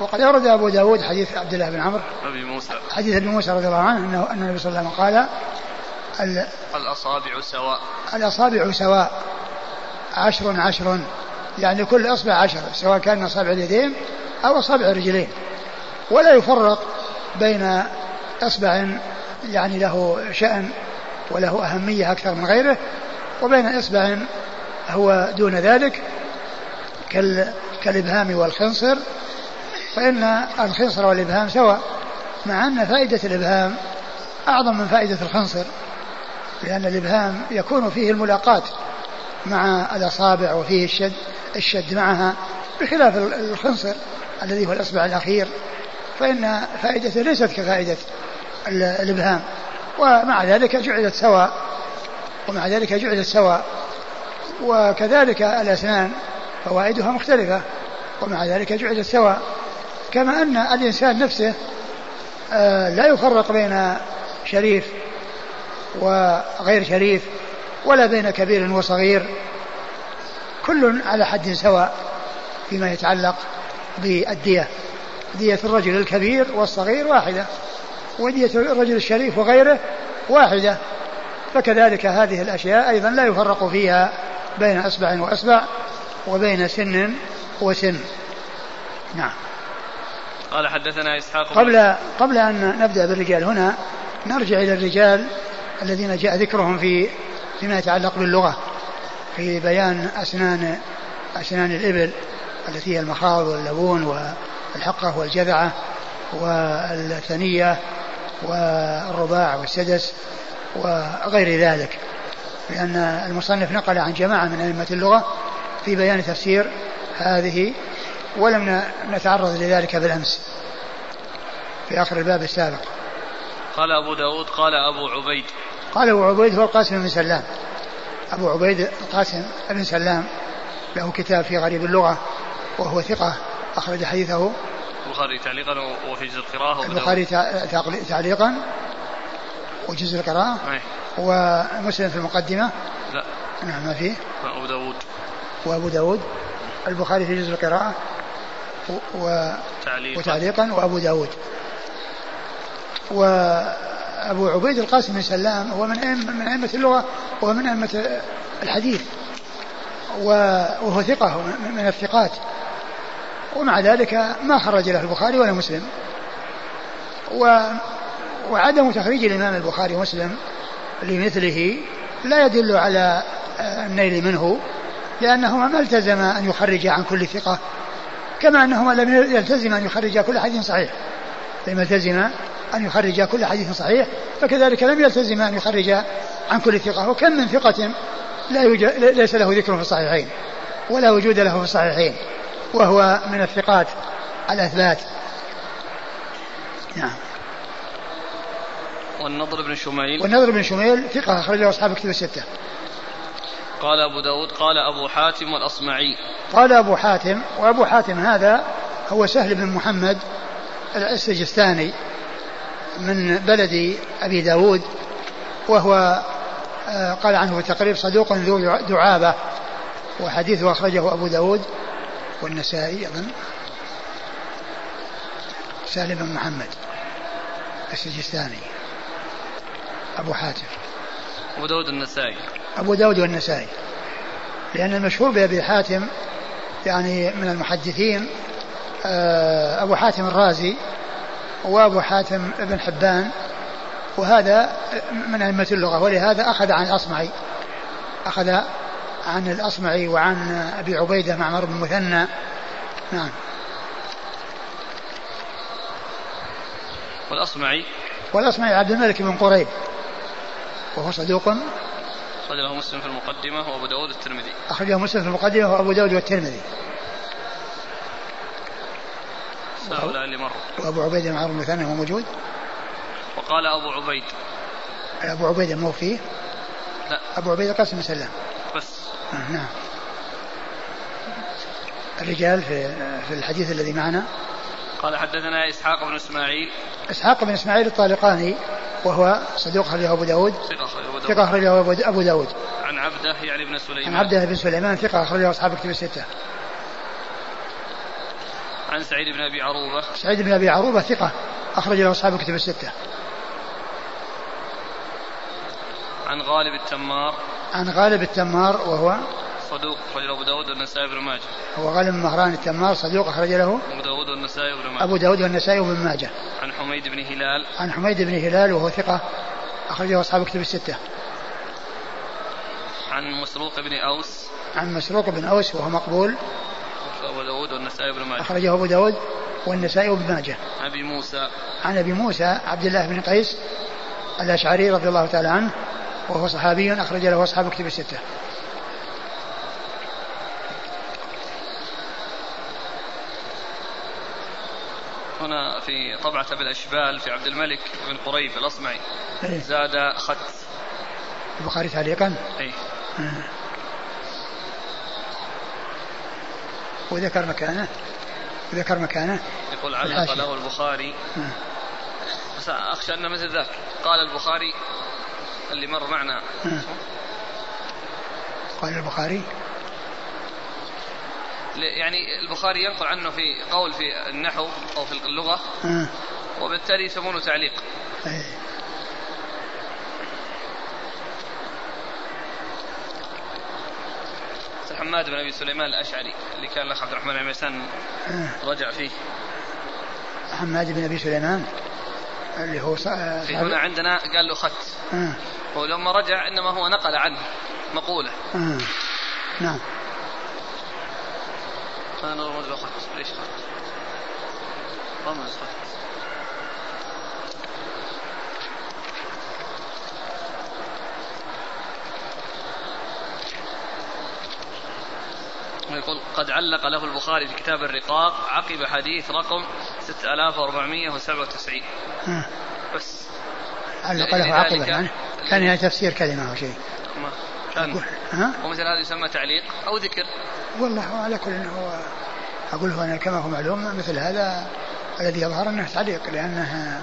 وقد أورد أبو داود حديث عبد الله بن عمرو أبي موسى. حديث ابن موسى رضي الله عنه أنه أن النبي صلى الله عليه وسلم قال الأصابع سواء. الأصابع سواء. عشر عشر. يعني كل إصبع عشر سواء كان أصابع اليدين أو أصابع الرجلين. ولا يفرق بين إصبع يعني له شأن وله أهمية أكثر من غيره وبين إصبع هو دون ذلك كالإبهام والخنصر. فإن الخنصر والإبهام سواء مع أن فائدة الإبهام أعظم من فائدة الخنصر. لأن الإبهام يكون فيه الملاقاة مع الأصابع وفيه الشد الشد معها بخلاف الخنصر الذي هو الإصبع الأخير. فإن فائدته ليست كفائدة الإبهام. ومع ذلك جعلت سواء ومع ذلك جعلت سواء. وكذلك الأسنان فوائدها مختلفة ومع ذلك جعلت سواء. كما أن الإنسان نفسه آه، لا يفرق بين شريف وغير شريف ولا بين كبير وصغير كل على حد سواء فيما يتعلق بالدية دية الرجل الكبير والصغير واحدة ودية الرجل الشريف وغيره واحدة. فكذلك هذه الأشياء أيضا لا يفرق فيها بين أصبع وأصبع وبين سن وسن. نعم. قال حدثنا إسحاق قبل قبل أن نبدأ بالرجال هنا نرجع إلى الرجال الذين جاء ذكرهم في فيما يتعلق باللغة في بيان أسنان أسنان الإبل التي هي المخاض واللبون الحقة والجذعة والثنية والرباع والسدس وغير ذلك. لأن المصنف نقل عن جماعة من أئمة اللغة في بيان تفسير هذه ولم نتعرض لذلك بالأمس في آخر الباب السابق. قال أبو داود قال أبو عبيد. قال أبو عبيد هو القاسم بن سلام. أبو عبيد القاسم بن سلام له كتاب في غريب اللغة وهو ثقة أخرج حديثه. البخاري تعليقا وفي جزء القراءة البخاري تعليقا وجزء القراءة. ومسلم في المقدمة؟ لا. نعم ما فيه. وأبو داود. وأبو داود. البخاري في جزء القراءة و... تعليقا. وتعليقا وأبو داود. وأبو عبيد القاسم بن سلام هو من من أئمة اللغة وهو من أئمة الحديث وهو ثقة من الثقات. ومع ذلك ما خرج له البخاري ولا مسلم. و وعدم تخريج الإمام البخاري ومسلم لمثله لا يدل على النيل منه لأنهما ما التزم أن يخرج عن كل ثقة كما أنهما لم يلتزم أن يخرج كل حديث صحيح لم يلتزم أن يخرج كل حديث صحيح فكذلك لم يلتزم أن يخرج عن كل ثقة. وكم من ثقة لا ليس له ذكر في الصحيحين ولا وجود له في الصحيحين وهو من الثقات الأثبات. نعم. والنضر بن شميل؟ والنضر بن شميل ثقة أخرجه أصحاب كتب الستة. قال أبو داود قال أبو حاتم والأصمعي. قال أبو حاتم وأبو حاتم هذا هو سهل بن محمد السجستاني من بلد أبي داود وهو آه، قال عنه في التقريب صدوق ذو دعابة وحديثه أخرجه أبو داود والنسائي أظن سالم بن محمد السجستاني أبو حاتم. أبو داود النسائي أبو داود والنسائي. لأن المشهور بأبي حاتم يعني من المحدثين آه، أبو حاتم الرازي وأبو حاتم بن حبان وهذا من أئمة اللغة ولهذا أخذ عن الأصمعي. أخذ عن الأصمعي وعن أبي عبيدة معمر بن مثنى. نعم. والأصمعي؟ والأصمعي عبد الملك بن قريب وهو صدوق. أخرجه مسلم في المقدمة وأبو داود الترمذي. أخرجه مسلم في المقدمة وأبو داود والترمذي هؤلاء اللي مروا وأبو عبيدة بن عمرو بن هو موجود؟ وقال أبو عبيد. أبو عبيدة مو فيه؟ لا. أبو عبيدة قاسم بن سلام. بس. آه نعم. الرجال في في الحديث الذي معنا؟ قال حدثنا إسحاق بن إسماعيل. إسحاق بن إسماعيل الطالقاني وهو صدوق أخرجه أبو داود. ثقة أخرجه أبو داود. عن عبده يعني بن سليمان. عن عبده بن سليمان ثقة أخرجه أصحاب كتب الستة. عن سعيد بن أبي عروبة. سعيد بن أبي عروبة ثقة. أخرج له أصحاب كتب الستة. عن غالب التمار. عن غالب التمار وهو صدوق أخرج له أبو داود والنسائي بن ماجه. هو غالب مهران التمار صدوق أخرج له أبو داود والنسائي بن ماجه. أبو داود والنسائي بن ماجه. عن حميد بن هلال. عن حميد بن هلال وهو ثقة أخرجه أصحاب كتب الستة. عن مسروق بن أوس. عن مسروق بن أوس وهو مقبول. أبو داود والنسائي بن ماجه. أخرجه أبو داود والنسائي بن ماجه. عن أبي موسى. عن أبي موسى عبد الله بن قيس الأشعري رضي الله تعالى عنه وهو صحابي أخرج له أصحاب كتب الستة. هنا في طبعة أبي الأشبال في عبد الملك بن قريب الأصمعي. إيه؟ زاد خط. البخاري تعليقا؟ أي آه. وذكر مكانه وذكر مكانه. يقول علق له البخاري. بس أخشى أن مثل ذاك. قال البخاري اللي مر معنا. قال البخاري. يعني البخاري ينقل عنه في قول في النحو أو في اللغة. وبالتالي يسمونه تعليق. حماد بن أبي سليمان الأشعري اللي كان الأخ عبد الرحمن عميسان. رجع فيه حماد بن أبي سليمان اللي هو في هنا عندنا قال له خط آه. ولما رجع إنما هو نقل عنه مقولة آه. نعم أنا رمز خط ليش خط رمز خط يقول قد علق له البخاري في كتاب الرقاق عقب حديث رقم 6497 بس. علق له عقب يعني كان تفسير كلمة أو شيء. كان. ها؟ ومثل هذا يسمى تعليق أو ذكر. والله على كل هو أقول هو أنا كما هو معلوم مثل هذا الذي يظهر أنه تعليق لأنه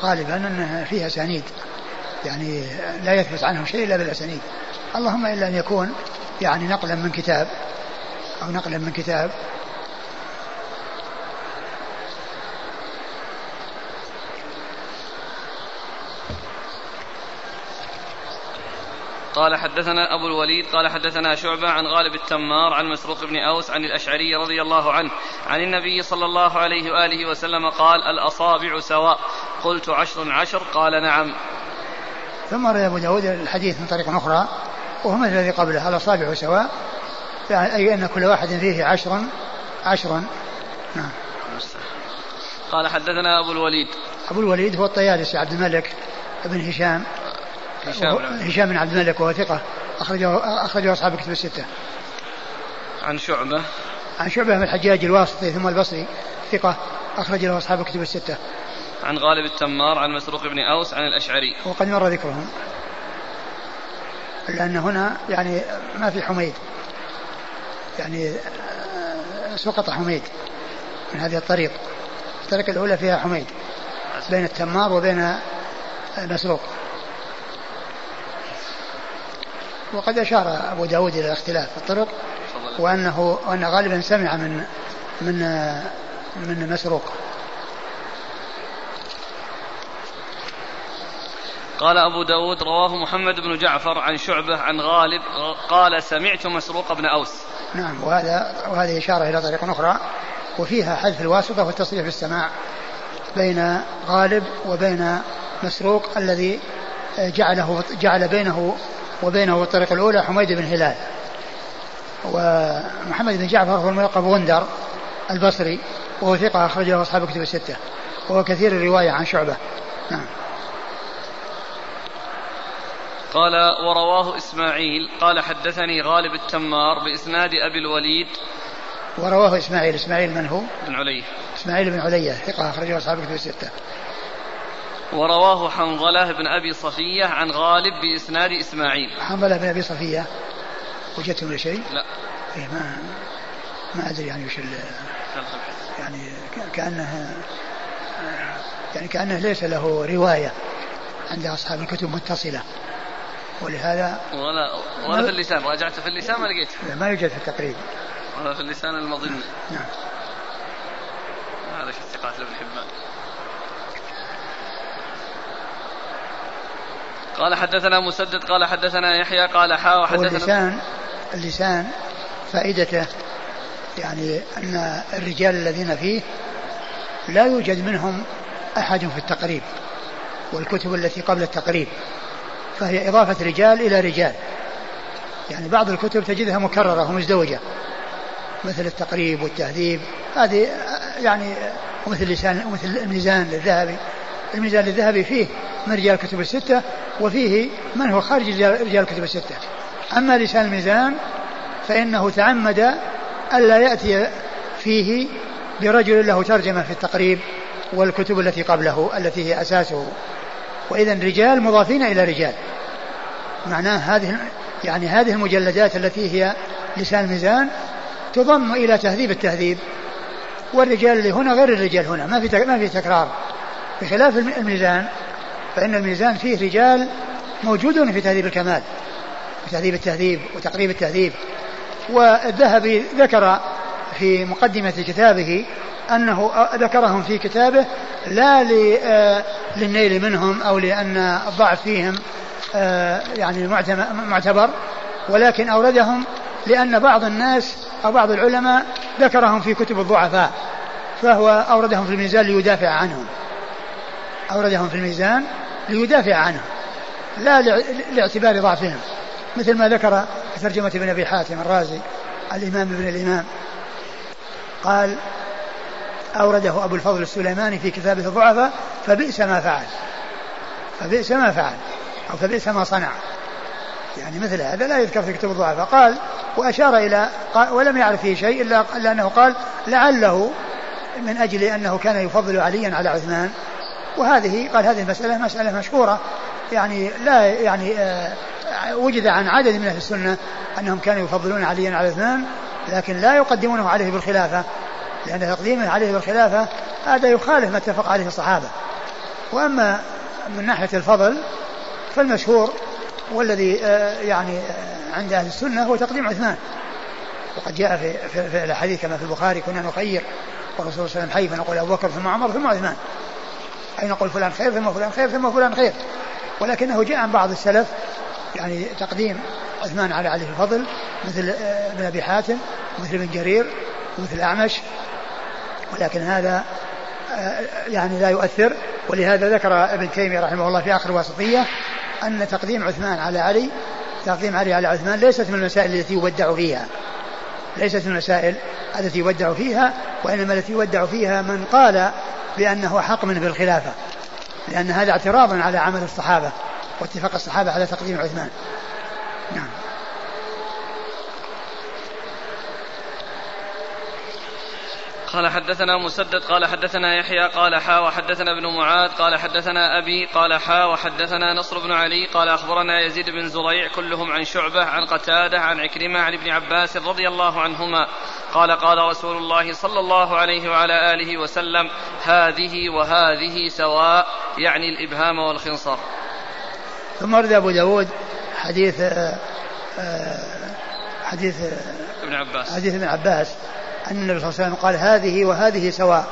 غالبا أنه فيها أسانيد. يعني لا يثبت عنه شيء إلا بالأسانيد. اللهم إلا أن يكون يعني نقلا من كتاب أو نقلا من كتاب. قال حدثنا أبو الوليد قال حدثنا شعبة عن غالب التمار عن مسروق بن أوس عن الأشعري رضي الله عنه عن النبي صلى الله عليه وآله وسلم قال الأصابع سواء. قلت عشر عشر. قال نعم. ثم روي أبو داود الحديث من طريق أخرى وهو مثل الذي قبله الأصابع سواء. أي أن كل واحد فيه عشر عشر نعم قال حدثنا أبو الوليد أبو الوليد هو الطيالسي عبد الملك بن هشام هشام, هشام بن عبد الملك وهو ثقة أخرجه أخرجه أصحاب الكتب الستة. عن شعبة عن شعبة بن الحجاج الواسطي ثم البصري ثقة أخرج له أصحاب الكتب الستة. عن غالب التمار عن مسروق بن أوس عن الأشعري. وقد مر ذكرهم. لأن هنا يعني ما في حميد. يعني آه، سقط حميد من هذه الطريق. الطريق الأولى فيها حميد بين التمار وبين مسروق. وقد أشار أبو داود إلى اختلاف الطرق وأنه وأن غالبا سمع من من من مسروق قال أبو داود رواه محمد بن جعفر عن شعبة عن غالب قال سمعت مسروق بن أوس نعم وهذا وهذه إشارة إلى طريق أخرى وفيها حذف الواسطة والتصريح بالسماع بين غالب وبين مسروق الذي جعله جعل بينه وبينه والطريق الأولى حميد بن هلال. ومحمد بن جعفر هو الملقب غندر البصري وهو ثقة أخرج له أصحاب كتب الستة وهو كثير الرواية عن شعبة. نعم. قال ورواه إسماعيل. قال حدثني غالب التمار بإسناد أبي الوليد. ورواه إسماعيل. إسماعيل من هو؟ بن علي. إسماعيل بن علي ثقة أخرجه أصحاب كتب الستة. ورواه حنظلة بن أبي صفية عن غالب بإسناد إسماعيل. حنظلة بن أبي صفية. وجدت ولا شيء؟ لا. إيه ما ما أدري يعني وش يعني كأنه يعني كأنه ليس له رواية عند أصحاب الكتب متصلة. ولهذا ولا ولا في اللسان. راجعت في اللسان ما لقيت ما يوجد في التقريب. ولا في اللسان المظن. نعم. هذا في الثقات لابن حبان قال حدثنا مسدد قال حدثنا يحيى قال حا وحدثنا اللسان اللسان فائدته يعني أن الرجال الذين فيه لا يوجد منهم أحد في التقريب والكتب التي قبل التقريب. فهي إضافة رجال إلى رجال. يعني بعض الكتب تجدها مكررة ومزدوجة. مثل التقريب والتهذيب. هذه يعني ومثل لسان ومثل الميزان للذهبي. الميزان للذهبي فيه من رجال الكتب الستة وفيه من هو خارج رجال الكتب الستة. أما لسان الميزان فإنه تعمد ألا يأتي فيه برجل له ترجمة في التقريب والكتب التي قبله التي هي أساسه. وإذا رجال مضافين إلى رجال. معناه هذه يعني هذه المجلدات التي هي لسان الميزان تضم إلى تهذيب التهذيب. والرجال اللي هنا غير الرجال هنا ما في ما في تكرار. بخلاف الميزان فإن الميزان فيه رجال موجودون في تهذيب الكمال وتهذيب التهذيب وتقريب التهذيب. والذهبي ذكر في مقدمة كتابه أنه ذكرهم في كتابه لا آه، للنيل منهم أو لأن الضعف فيهم آه، يعني معتبر ولكن أوردهم لأن بعض الناس أو بعض العلماء ذكرهم في كتب الضعفاء فهو أوردهم في الميزان ليدافع عنهم. أوردهم في الميزان ليدافع عنهم لا لاعتبار ضعفهم. مثل ما ذكر في ترجمة ابن أبي حاتم الرازي الإمام ابن الإمام قال أورده أبو الفضل السليماني في كتابه الضعفاء فبئس ما فعل. فبئس ما فعل أو فبئس ما صنع. يعني مثل هذا لا يذكر في كتب الضعفاء. قال وأشار إلى قال ولم يعرف فيه شيء إلا, إلا أنه قال لعله من أجل أنه كان يفضل عليا على عثمان. وهذه قال هذه المسألة مسألة مشهورة. يعني لا يعني آه وجد عن عدد من أهل السنة أنهم كانوا يفضلون عليا على عثمان لكن لا يقدمونه عليه بالخلافة. لأن تقديمه عليه بالخلافة هذا يخالف ما اتفق عليه الصحابة. وأما من ناحية الفضل فالمشهور والذي آه يعني آه عند أهل السنة هو تقديم عثمان. وقد جاء في, في, في الحديث كما في البخاري كنا نخير والرسول صلى الله عليه وسلم حي فنقول أبو بكر ثم عمر ثم عثمان. أي نقول فلان خير ثم فلان خير ثم فلان خير. ولكنه جاء عن بعض السلف يعني تقديم عثمان على علي الفضل مثل آه، ابن أبي حاتم مثل ابن جرير ومثل الاعمش ولكن هذا آه، يعني لا يؤثر. ولهذا ذكر ابن تيمية رحمه الله في آخر الواسطية أن تقديم عثمان على علي تقديم علي على عثمان ليست من المسائل التي يودع فيها. ليست من المسائل التي يودع فيها وإنما التي يودع فيها من قال بأنه حق منه في الخلافة. لأن هذا اعتراض على عمل الصحابة واتفاق الصحابة على تقديم عثمان. نعم. قال حدثنا مسدد قال حدثنا يحيى قال حا وحدثنا ابن معاذ قال حدثنا أبي قال حا وحدثنا نصر بن علي قال أخبرنا يزيد بن زريع كلهم عن شعبة عن قتادة عن عكرمة عن ابن عباس رضي الله عنهما. قال قال رسول الله صلى الله عليه وعلى آله وسلم هذه وهذه سواء يعني الإبهام والخنصر. ثم ورد أبو داود حديث آه، آه، حديث ابن عباس. حديث ابن عباس. أن النبي صلى الله عليه وسلم قال هذه وهذه سواء.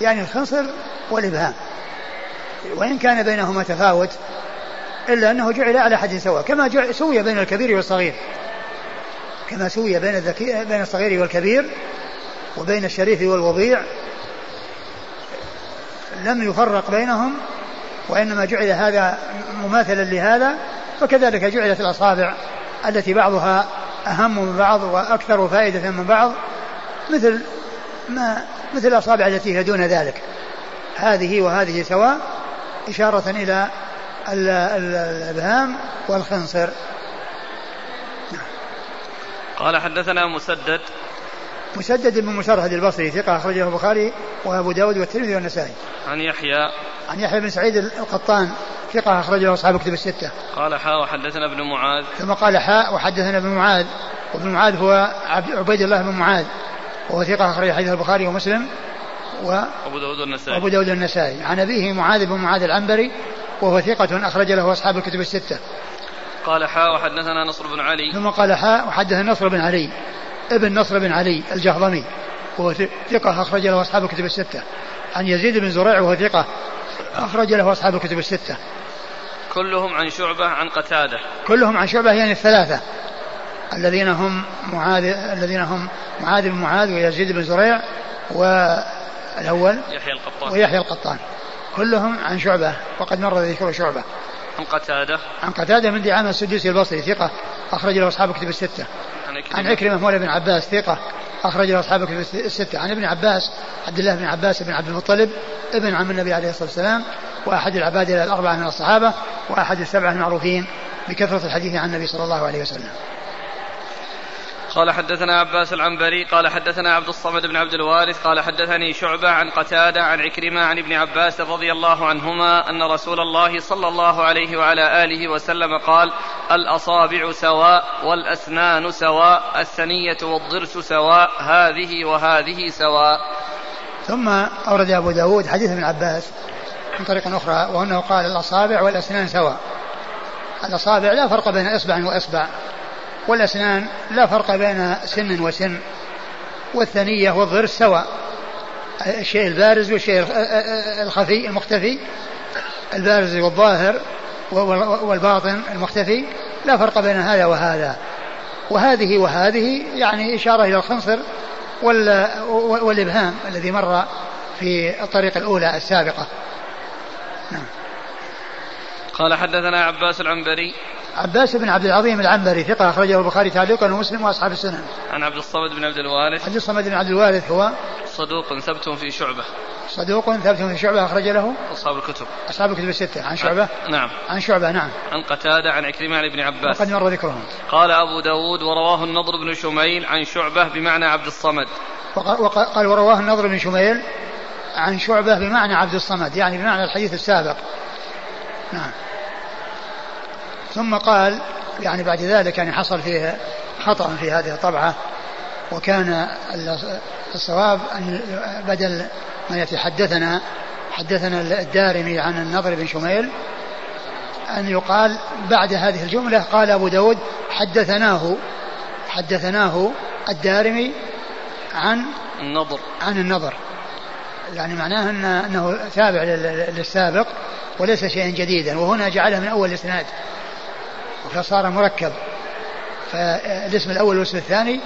يعني الخنصر والإبهام. وإن كان بينهما تفاوت إلا أنه جعل على حد سواء كما جعل سوي بين الكبير والصغير. كما سوي بين الذكي بين الصغير والكبير وبين الشريف والوضيع. لم يفرق بينهم وإنما جعل هذا مماثلا لهذا فكذلك جعلت الأصابع التي بعضها أهم من بعض وأكثر فائدة من بعض. مثل ما مثل الأصابع التي هي دون ذلك هذه وهذه سواء إشارة إلى الإبهام والخنصر قال حدثنا مسدد مسدد بن مسرهد البصري ثقة أخرجه البخاري وأبو داود والترمذي والنسائي. عن يحيى عن يحيى بن سعيد القطان ثقة أخرجه أصحاب كتب الستة. قال حاء وحدثنا ابن معاذ. ثم قال حاء وحدثنا ابن معاذ وابن معاذ هو عبيد الله بن معاذ وهو ثقة أخرج حديث البخاري ومسلم و أبو داود النسائي أبو داود النسائي عن أبيه معاذ بن معاذ العنبري وهو ثقة أخرج له أصحاب الكتب الستة. قال حاء وحدثنا نصر بن علي. ثم قال حاء وحدثنا نصر بن علي. ابن نصر بن علي الجهضمي وهو ثقة أخرج له أصحاب الكتب الستة. عن يزيد بن زريع وهو ثقة أخرج له أصحاب الكتب الستة. كلهم عن شعبة عن قتادة. كلهم عن شعبة يعني الثلاثة. الذين هم معاذ الذين هم معاذ بن معاذ ويزيد بن زريع والأول يحيى القطان. ويحيى القطان. كلهم عن شعبة وقد مر ذكر شعبة. عن قتادة. عن قتادة من دعامة السدوسي البصري ثقة أخرج له أصحاب كتب الستة. عن عكرمة مولى بن عباس ثقة أخرج له أصحاب كتب الستة. عن ابن عباس عبد الله بن عباس بن عبد المطلب ابن عم النبي عليه الصلاة والسلام وأحد العباد الأربعة من الصحابة وأحد السبعة المعروفين بكثرة الحديث عن النبي صلى الله عليه وسلم. قال حدثنا عباس العنبري قال حدثنا عبد الصمد بن عبد الوارث قال حدثني شعبة عن قتادة عن عكرمة عن ابن عباس رضي الله عنهما أن رسول الله صلى الله عليه وعلى آله وسلم قال الأصابع سواء والأسنان سواء الثنية والضرس سواء هذه وهذه سواء. ثم أورد أبو داود حديث ابن عباس من طريق أخرى وأنه قال الأصابع والأسنان سواء. الأصابع لا فرق بين إصبع وإصبع. والأسنان لا فرق بين سن وسن والثنية والضرس سواء. الشيء البارز والشيء الخفي المختفي البارز والظاهر والباطن المختفي لا فرق بين هذا وهذا. وهذه وهذه يعني إشارة إلى الخنصر والإبهام الذي مر في الطريقة الأولى السابقة. نعم. قال حدثنا عباس العنبري. عباس بن عبد العظيم العنبري ثقة أخرجه البخاري تعليقا ومسلم وأصحاب السنن. عن عبد الصمد بن عبد الوارث. عبد الصمد بن عبد الوارث هو صدوق ثبت في شعبة. صدوق ثبت في شعبة أخرج له أصحاب الكتب. أصحاب الكتب الستة عن شعبة. نعم. عن شعبة نعم. عن قتادة عن عكرمة عن ابن عباس. وقد مر ذكرهم. قال أبو داود ورواه النضر بن شميل عن شعبة بمعنى عبد الصمد. وقال ورواه النضر بن شميل عن شعبة بمعنى عبد الصمد يعني بمعنى الحديث السابق. نعم. ثم قال يعني بعد ذلك يعني حصل فيه خطأ في هذه الطبعة وكان الصواب أن بدل ما يتحدثنا حدثنا الدارمي عن النضر بن شميل أن يقال بعد هذه الجملة قال أبو داود حدثناه حدثناه الدارمي عن النضر. عن النضر. يعني معناه أن أنه تابع للسابق وليس شيئا جديدا وهنا جعله من أول الإسناد. فصار مركب. فالاسم الأول والاسم الثاني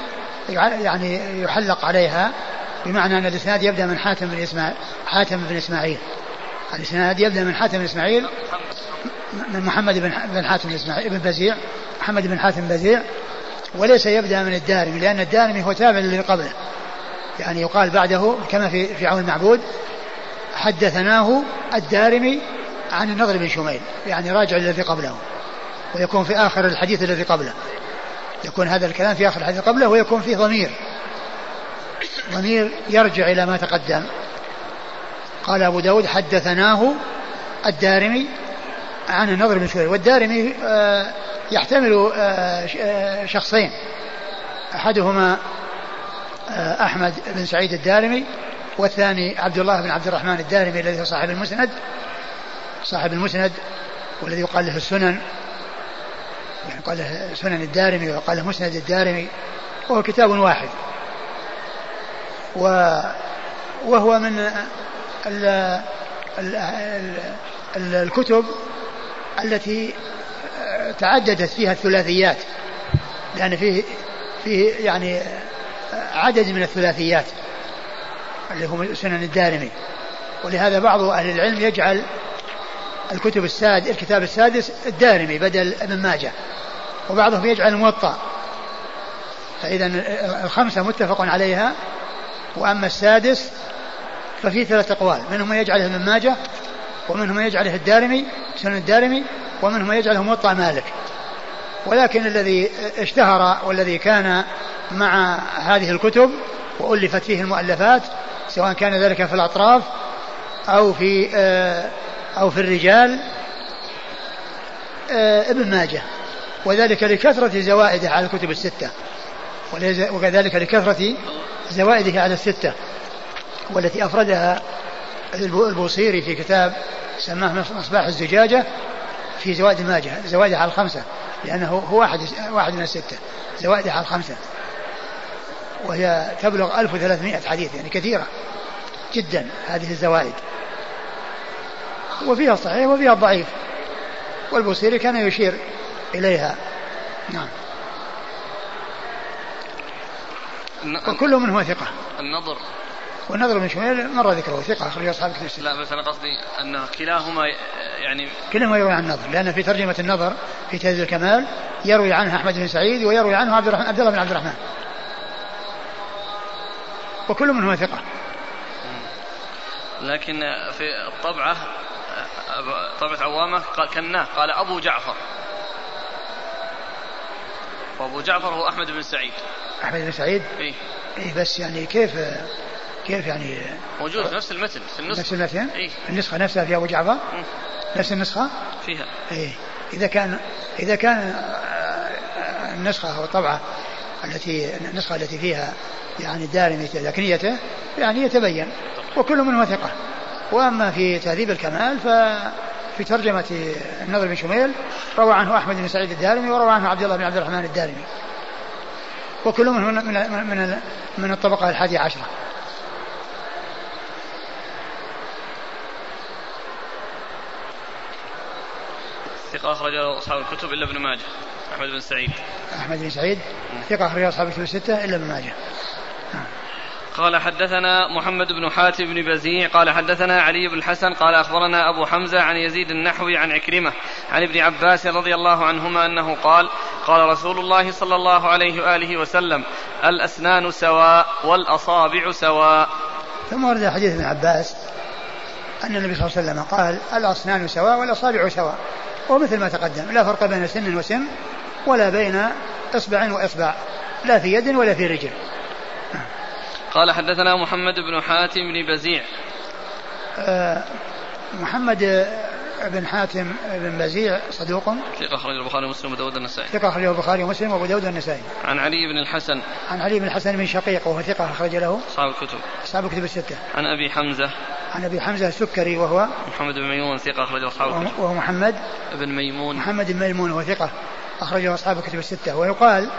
يعني يحلق عليها بمعنى أن الإسناد يبدأ من حاتم بن إسماعيل حاتم بن إسماعيل. الإسناد يبدأ من حاتم بن إسماعيل من محمد بن بن حاتم إسماعيل بن بزيع محمد بن حاتم بزيع. وليس يبدأ من الدارمي لأن الدارمي هو تابع للي قبله. يعني يقال بعده كما في في عون المعبود حدثناه الدارمي عن النضر بن شميل يعني راجع الذي قبله. ويكون في آخر الحديث الذي قبله. يكون هذا الكلام في آخر الحديث قبله ويكون فيه ضمير. ضمير يرجع إلى ما تقدم. قال أبو داود حدثناه الدارمي عن النضر بن شوية والدارمي آه، يحتمل آه، آه، شخصين. أحدهما أحمد بن سعيد الدارمي والثاني عبد الله بن عبد الرحمن الدارمي الذي هو صاحب المسند. صاحب المسند والذي يقال له السنن. يعني قال له سنن الدارمي وقال له مسند الدارمي وهو كتاب واحد. و وهو من ال ال ال الكتب التي تعددت فيها الثلاثيات لأن فيه فيه يعني عدد من الثلاثيات اللي هو سنن الدارمي. ولهذا بعض أهل العلم يجعل الكتب الساد الكتاب السادس الدارمي بدل ابن ماجه. وبعضهم يجعل الموطأ فإذا الخمسة متفق عليها. وأما السادس ففي ثلاث أقوال. منهم من يجعله ابن ماجه ومنهم من يجعله الدارمي سنن الدارمي ومنهم من يجعله موطأ مالك. ولكن الذي اشتهر والذي كان مع هذه الكتب وألفت فيه المؤلفات سواء كان ذلك في الأطراف أو في آه، أو في الرجال آه، ابن ماجه وذلك لكثرة زوائده على الكتب الستة وكذلك لكثرة زوائده على الستة والتي أفردها البوصيري في كتاب سماه مصباح الزجاجة في زوائد الماجه زوائده على الخمسة لأنه هو واحد واحد من الستة زوائده على الخمسة وهي تبلغ 1300 حديث يعني كثيرة جدا هذه الزوائد. وفيها الصحيح وفيها الضعيف والبوصيري كان يشير إليها. نعم. وكل منه ثقة. النظر. والنظر بن شميل مر ذكره ثقة أخرج أصحاب كتب لا بس أنا قصدي أن كلاهما يعني كلاهما يروي عن النظر لأن في ترجمة النظر في تهذيب الكمال يروي عنه أحمد بن سعيد ويروي عنه عبد الرحمن عبد الله بن عبد الرحمن. وكل منهما ثقة. لكن في الطبعة طبعة عوامة قال كناه. قال أبو جعفر. وأبو جعفر هو أحمد بن سعيد. أحمد بن سعيد؟ إيه. إيه بس يعني كيف كيف يعني؟ موجود في نفس المتن في النسخة. نفس المتن؟ إيه؟ النسخة نفسها في أبو جعفر؟ مم. نفس النسخة؟ فيها. إيه. إذا كان إذا كان آه، النسخة أو الطبعة التي النسخة التي فيها يعني الدارمي تذكريته يعني يتبين. وكل منه ثقة. وأما في تهذيب الكمال ففي ترجمة النضر بن شميل روى عنه أحمد بن سعيد الدارمي وروى عنه عبد الله بن عبد الرحمن الدارمي. وكل منه من من من الطبقة الحادية عشرة. ثقة أخرج أصحاب الكتب إلا ابن ماجه. أحمد بن سعيد. أحمد بن سعيد ثقة أخرج أصحاب الكتب الستة إلا ابن ماجه. قال حدثنا محمد بن حاتم بن بزيع قال حدثنا علي بن الحسن قال أخبرنا أبو حمزة عن يزيد النحوي عن عكرمة عن ابن عباس رضي الله عنهما أنه قال قال رسول الله صلى الله عليه وآله وسلم الأسنان سواء والأصابع سواء. ثم ورد حديث ابن عباس أن النبي صلى الله عليه وسلم قال الأسنان سواء والأصابع سواء. ومثل ما تقدم لا فرق بين سن وسن ولا بين إصبع وإصبع لا في يد ولا في رجل. قال حدثنا محمد بن حاتم بن بزيع. آه، محمد بن حاتم بن بزيع صدوق. ثقة أخرج البخاري ومسلم وداود النسائي. ثقة أخرجه البخاري ومسلم وأبو داود النسائي. عن علي بن الحسن. عن علي بن الحسن بن شقيق وهو ثقة أخرج له. أصحاب الكتب. أصحاب الكتب الستة. عن أبي حمزة. عن أبي حمزة السكري وهو محمد بن ميمون ثقة أخرج أصحاب الكتب. وهو محمد بن ميمون. محمد بن ميمون وهو ثقة أخرجه أصحاب الكتب الستة. ويقال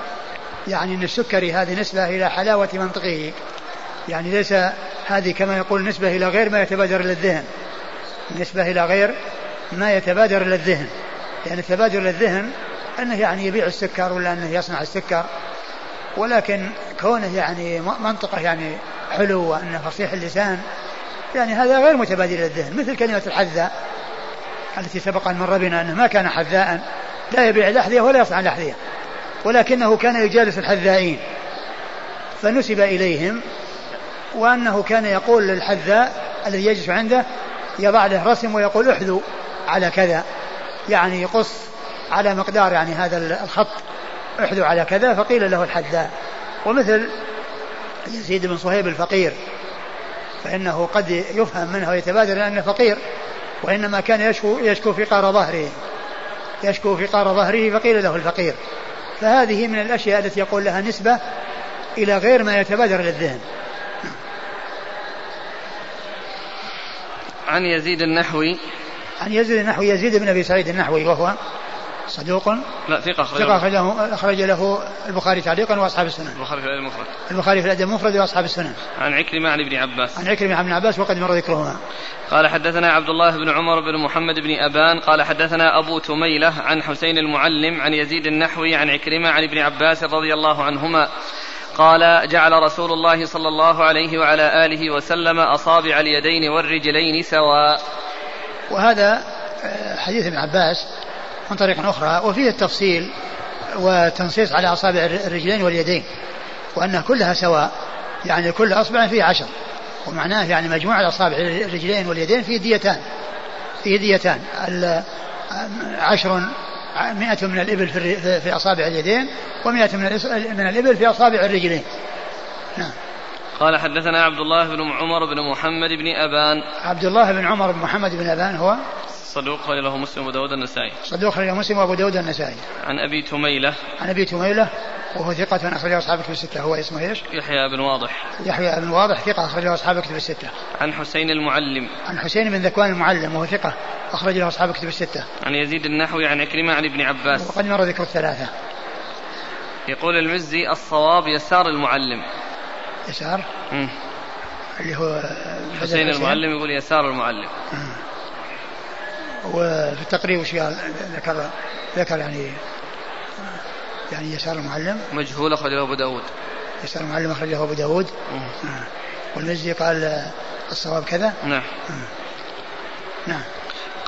يعني أن السكري هذه نسبة إلى حلاوة منطقه. يعني ليس هذه كما يقول نسبة إلى غير ما يتبادر إلى الذهن. نسبة إلى غير ما يتبادر إلى الذهن. يعني التبادر إلى الذهن أنه يعني يبيع السكر ولا أنه يصنع السكر. ولكن كونه يعني منطقة يعني حلو وأنه فصيح اللسان يعني هذا غير متبادل للذهن مثل كلمة الحذاء التي سبق أن مر بنا أنه ما كان حذاء لا يبيع الأحذية ولا يصنع الأحذية ولكنه كان يجالس الحذائين. فنسب إليهم وأنه كان يقول للحذاء الذي يجلس عنده يضع له رسم ويقول احذو على كذا. يعني يقص على مقدار يعني هذا الخط. احذو على كذا فقيل له الحذاء. ومثل يزيد بن صهيب الفقير فإنه قد يفهم منه ويتبادر أنه فقير وإنما كان يشكو يشكو فقار ظهره. يشكو فقار ظهره فقيل له الفقير. فهذه من الأشياء التي يقول لها نسبة إلى غير ما يتبادر للذهن. عن يزيد النحوي. عن يزيد النحوي يزيد بن أبي سعيد النحوي وهو صدوق. لا ثقة أخرج ثقة أخرجه أخرج له البخاري تعليقا وأصحاب السنن البخاري في الأدب المفرد البخاري في الأدب المفرد وأصحاب السنن عن عكرمة عن ابن عباس. عن عكرمة عن ابن عباس وقد مر ذكرهما. قال حدثنا عبد الله بن عمر بن محمد بن أبان. قال حدثنا أبو تميلة عن حسين المعلم عن يزيد النحوي عن عكرمة عن ابن عباس رضي الله عنهما. قال جعل رسول الله صلى الله عليه وعلى آله وسلم أصابع اليدين والرجلين سواء. وهذا آه، حديث ابن عباس من طريق أخرى وفيه التفصيل والتنصيص على أصابع الرجلين واليدين وأنها كلها سواء يعني كل أصبع فيه عشر ومعناه يعني مجموع الأصابع الرجلين واليدين فيه ديتان فيه ديتان عشر مئة من الإبل في, في أصابع اليدين ومئة من, من الإبل في أصابع الرجلين. نعم. قال حدثنا عبد الله بن عمر بن محمد بن أبان. عبد الله بن عمر بن محمد بن أبان هو صدوق خرج له مسلم وأبو داود النسائي صدوق خرج له مسلم وأبو داود النسائي عن أبي تميلة. عن أبي تميلة وهو ثقة أخرجه أصحاب كتب الستة. هو اسمه إيش؟ يحيى بن واضح. يحيى بن واضح ثقة أخرجه أصحاب كتب الستة. عن حسين المعلم. عن حسين بن ذكوان المعلم وهو ثقة أخرج له أصحاب كتب الستة. عن يزيد النحوي عن عكرمة عن ابن عباس. وقد مر ذكر الثلاثة. يقول المزي الصواب يسار المعلم. يسار؟ مم. اللي هو حسين المعلم يقول يسار المعلم. مم. وفي التقريب وش قال؟ ذكر ذكر يعني يعني يسار المعلم. مجهول أخرجه أبو داود. يسار المعلم أخرجه أبو داود. آه. والمزي قال الصواب كذا. نعم. نعم.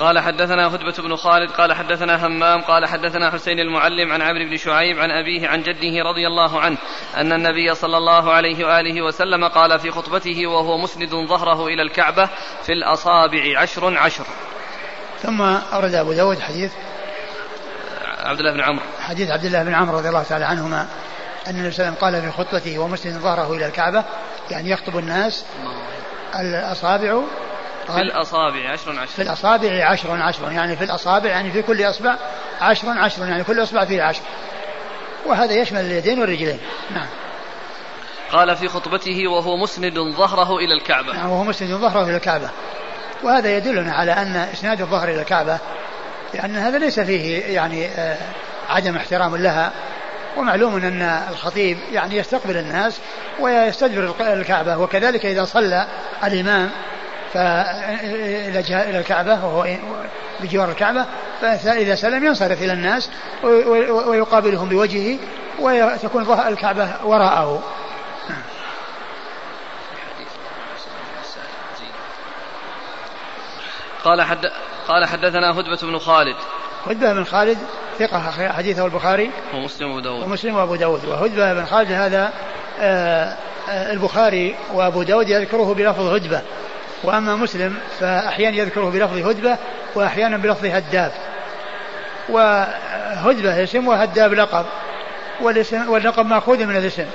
قال حدثنا هدبة بن خالد قال حدثنا همام قال حدثنا حسين المعلم عن عمرو بن شعيب عن أبيه عن جده رضي الله عنه أن النبي صلى الله عليه وآله وسلم قال في خطبته وهو مسند ظهره إلى الكعبة في الأصابع عشر عشر. ثم أورد أبو داود حديث عبد الله بن عمرو. حديث عبد الله بن عمرو رضي الله تعالى عنهما أن النبي صلى الله عليه وسلم قال في خطبته ومسلم ظهره إلى الكعبة يعني يخطب الناس الأصابع في الأصابع عشر عشر. في الأصابع عشر عشر يعني في الأصابع يعني في كل إصبع عشر عشر يعني كل إصبع فيه عشر وهذا يشمل اليدين والرجلين. نعم. قال في خطبته وهو مسند ظهره إلى الكعبة. نعم وهو مسند ظهره إلى الكعبة. وهذا يدلنا على أن إسناد الظهر إلى الكعبة لأن هذا ليس فيه يعني آه، عدم احترام لها ومعلوم أن الخطيب يعني يستقبل الناس ويستدبر الكعبة وكذلك إذا صلى الإمام فإلى إلى الكعبة وهو بجوار الكعبة فإذا سلم ينصرف إلى الناس ويقابلهم بوجهه وتكون الكعبة وراءه. قال حد قال حدثنا هدبة بن خالد. هدبة بن خالد ثقة حديثه البخاري ومسلم وأبو داود. ومسلم وأبو داود. وهدبة بن خالد هذا آه، آه، البخاري وأبو داود يذكره بلفظ هدبة. وأما مسلم فأحيانا يذكره بلفظ هدبة وأحيانا بلفظ هداب. وهدبة اسم وهداب لقب. والاسم واللقب مأخوذ من الاسم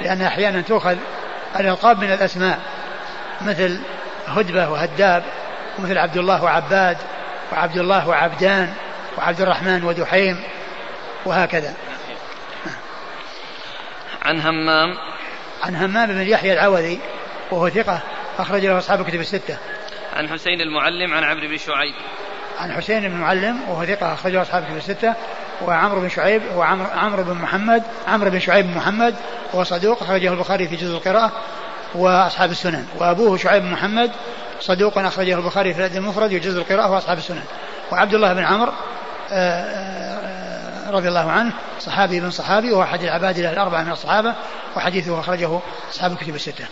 لأن أحيانا تؤخذ الألقاب من الأسماء مثل هدبة وهداب. ومثل عبد الله وعباد وعبد الله وعبدان وعبد الرحمن ودحيم وهكذا. عن همام. عن همام بن يحيى العوذي وهو ثقة أخرج له أصحاب الكتب الستة. عن حسين المعلم عن عمرو بن شعيب. عن حسين بن المعلم وهو ثقة أخرجه أصحاب الكتب الستة. وعمرو بن شعيب وعمرو عمرو بن محمد عمرو بن شعيب بن محمد وهو صدوق أخرجه البخاري في جزء القراءة. وأصحاب السنن. وأبوه شعيب بن محمد صدوق أخرجه البخاري في الأدب المفرد وجزء القراءة وأصحاب السنن. وعبد الله بن عمرو آه، آه، رضي الله عنه صحابي بن صحابي وهو أحد العباد الأربعة من الصحابة وحديثه أخرجه أصحاب الكتب الستة.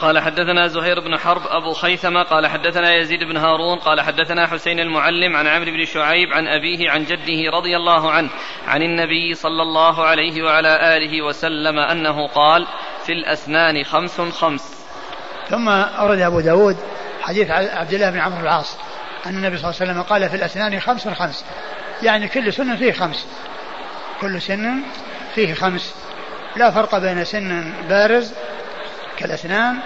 قال حدثنا زهير بن حرب أبو خيثمة قال حدثنا يزيد بن هارون قال حدثنا حسين المعلم عن عمرو بن شعيب عن أبيه عن جده رضي الله عنه عن النبي صلى الله عليه وعلى آله وسلم أنه قال في الأسنان خمس خمس. ثم أورد أبو داود حديث عبد الله بن عمرو العاص أن النبي صلى الله عليه وسلم قال في الأسنان خمس خمس. يعني كل سن فيه خمس. كل سن فيه خمس. لا فرق بين سن بارز كالأسنان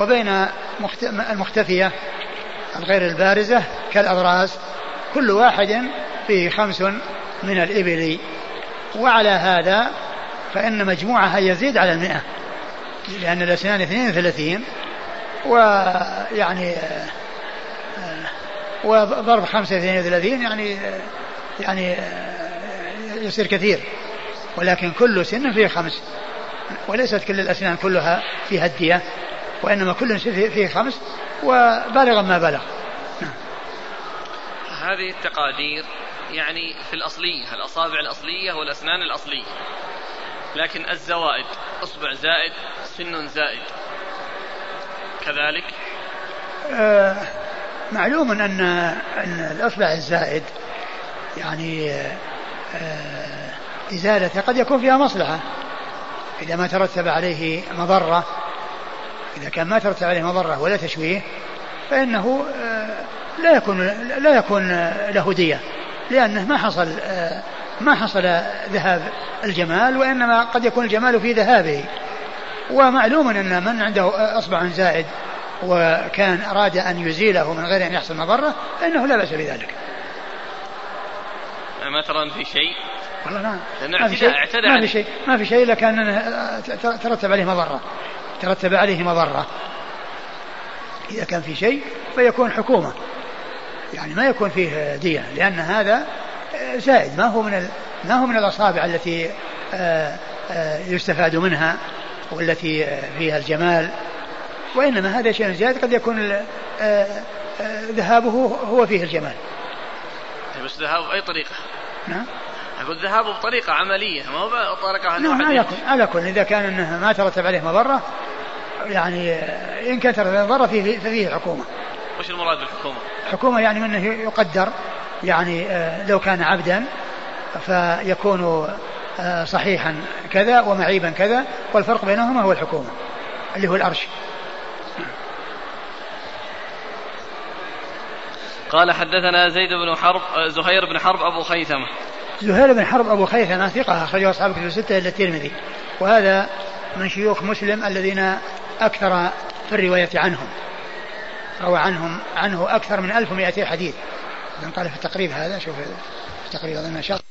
وبين المختفية الغير البارزة كالأضراس كل واحد فيه خمس من الإبل. وعلى هذا فإن مجموعها يزيد على المئة. لأن الأسنان 32 ويعني وضرب خمسة اثنين وثلاثين يعني يعني يصير كثير. ولكن كل سن فيه خمس. وليست كل الأسنان كلها فيها الدية وإنما كل فيه خمس وبالغا ما بلغ. هذه التقادير يعني في الأصلية الأصابع الأصلية والأسنان الأصلية. لكن الزوائد أصبع زائد سن زائد. كذلك؟ آه معلوم أن أن الإصبع الزائد يعني آه إزالته قد يكون فيها مصلحة. إذا ما ترتب عليه مضرة إذا كان ما ترتب عليه مضرة ولا تشويه فإنه آه، لا يكون لا يكون له دية لأنه ما حصل آه، ما حصل ذهاب الجمال وإنما قد يكون الجمال في ذهابه. ومعلوم أن من عنده أصبع زائد وكان أراد أن يزيله من غير أن يحصل مضرة فإنه لا بأس بذلك. ما ترى في شيء؟ والله ما ما في شيء ما في شيء ما في شيء إلا كان ترتب عليه مضرة. ترتب عليه مضرة. إذا كان في شيء فيكون حكومة. يعني ما يكون فيه دية لأن هذا زائد. ما هو من ما هو من الأصابع التي آه، آه، يستفاد منها؟ والتي فيها الجمال وإنما هذا شيء زائد قد يكون آه، ذهابه هو فيه الجمال. بس ذهابه بأي طريقة؟ نعم. أقول ذهابه بطريقة عملية ما هو بطريقة نعم على كل على كل إذا كان أنه ما ترتب عليه مضرة يعني إن كان ترتب مضرة فيه ففيه حكومة. وش المراد بالحكومة؟ حكومة يعني منه يقدر يعني آه، لو كان عبدا فيكون آه، صحيحا كذا ومعيبا كذا والفرق بينهما هو الحكومة اللي هو الأرش. قال حدثنا زيد بن حرب آه، زهير بن حرب أبو خيثمة. زهير بن حرب أبو خيثمة ثقة أخرجه أصحاب كتب الستة إلا الترمذي. وهذا من شيوخ مسلم الذين أكثر في الرواية عنهم روى عنهم عنه أكثر من 1200 حديث. قال في التقريب هذا شوف في التقريب أظن شخص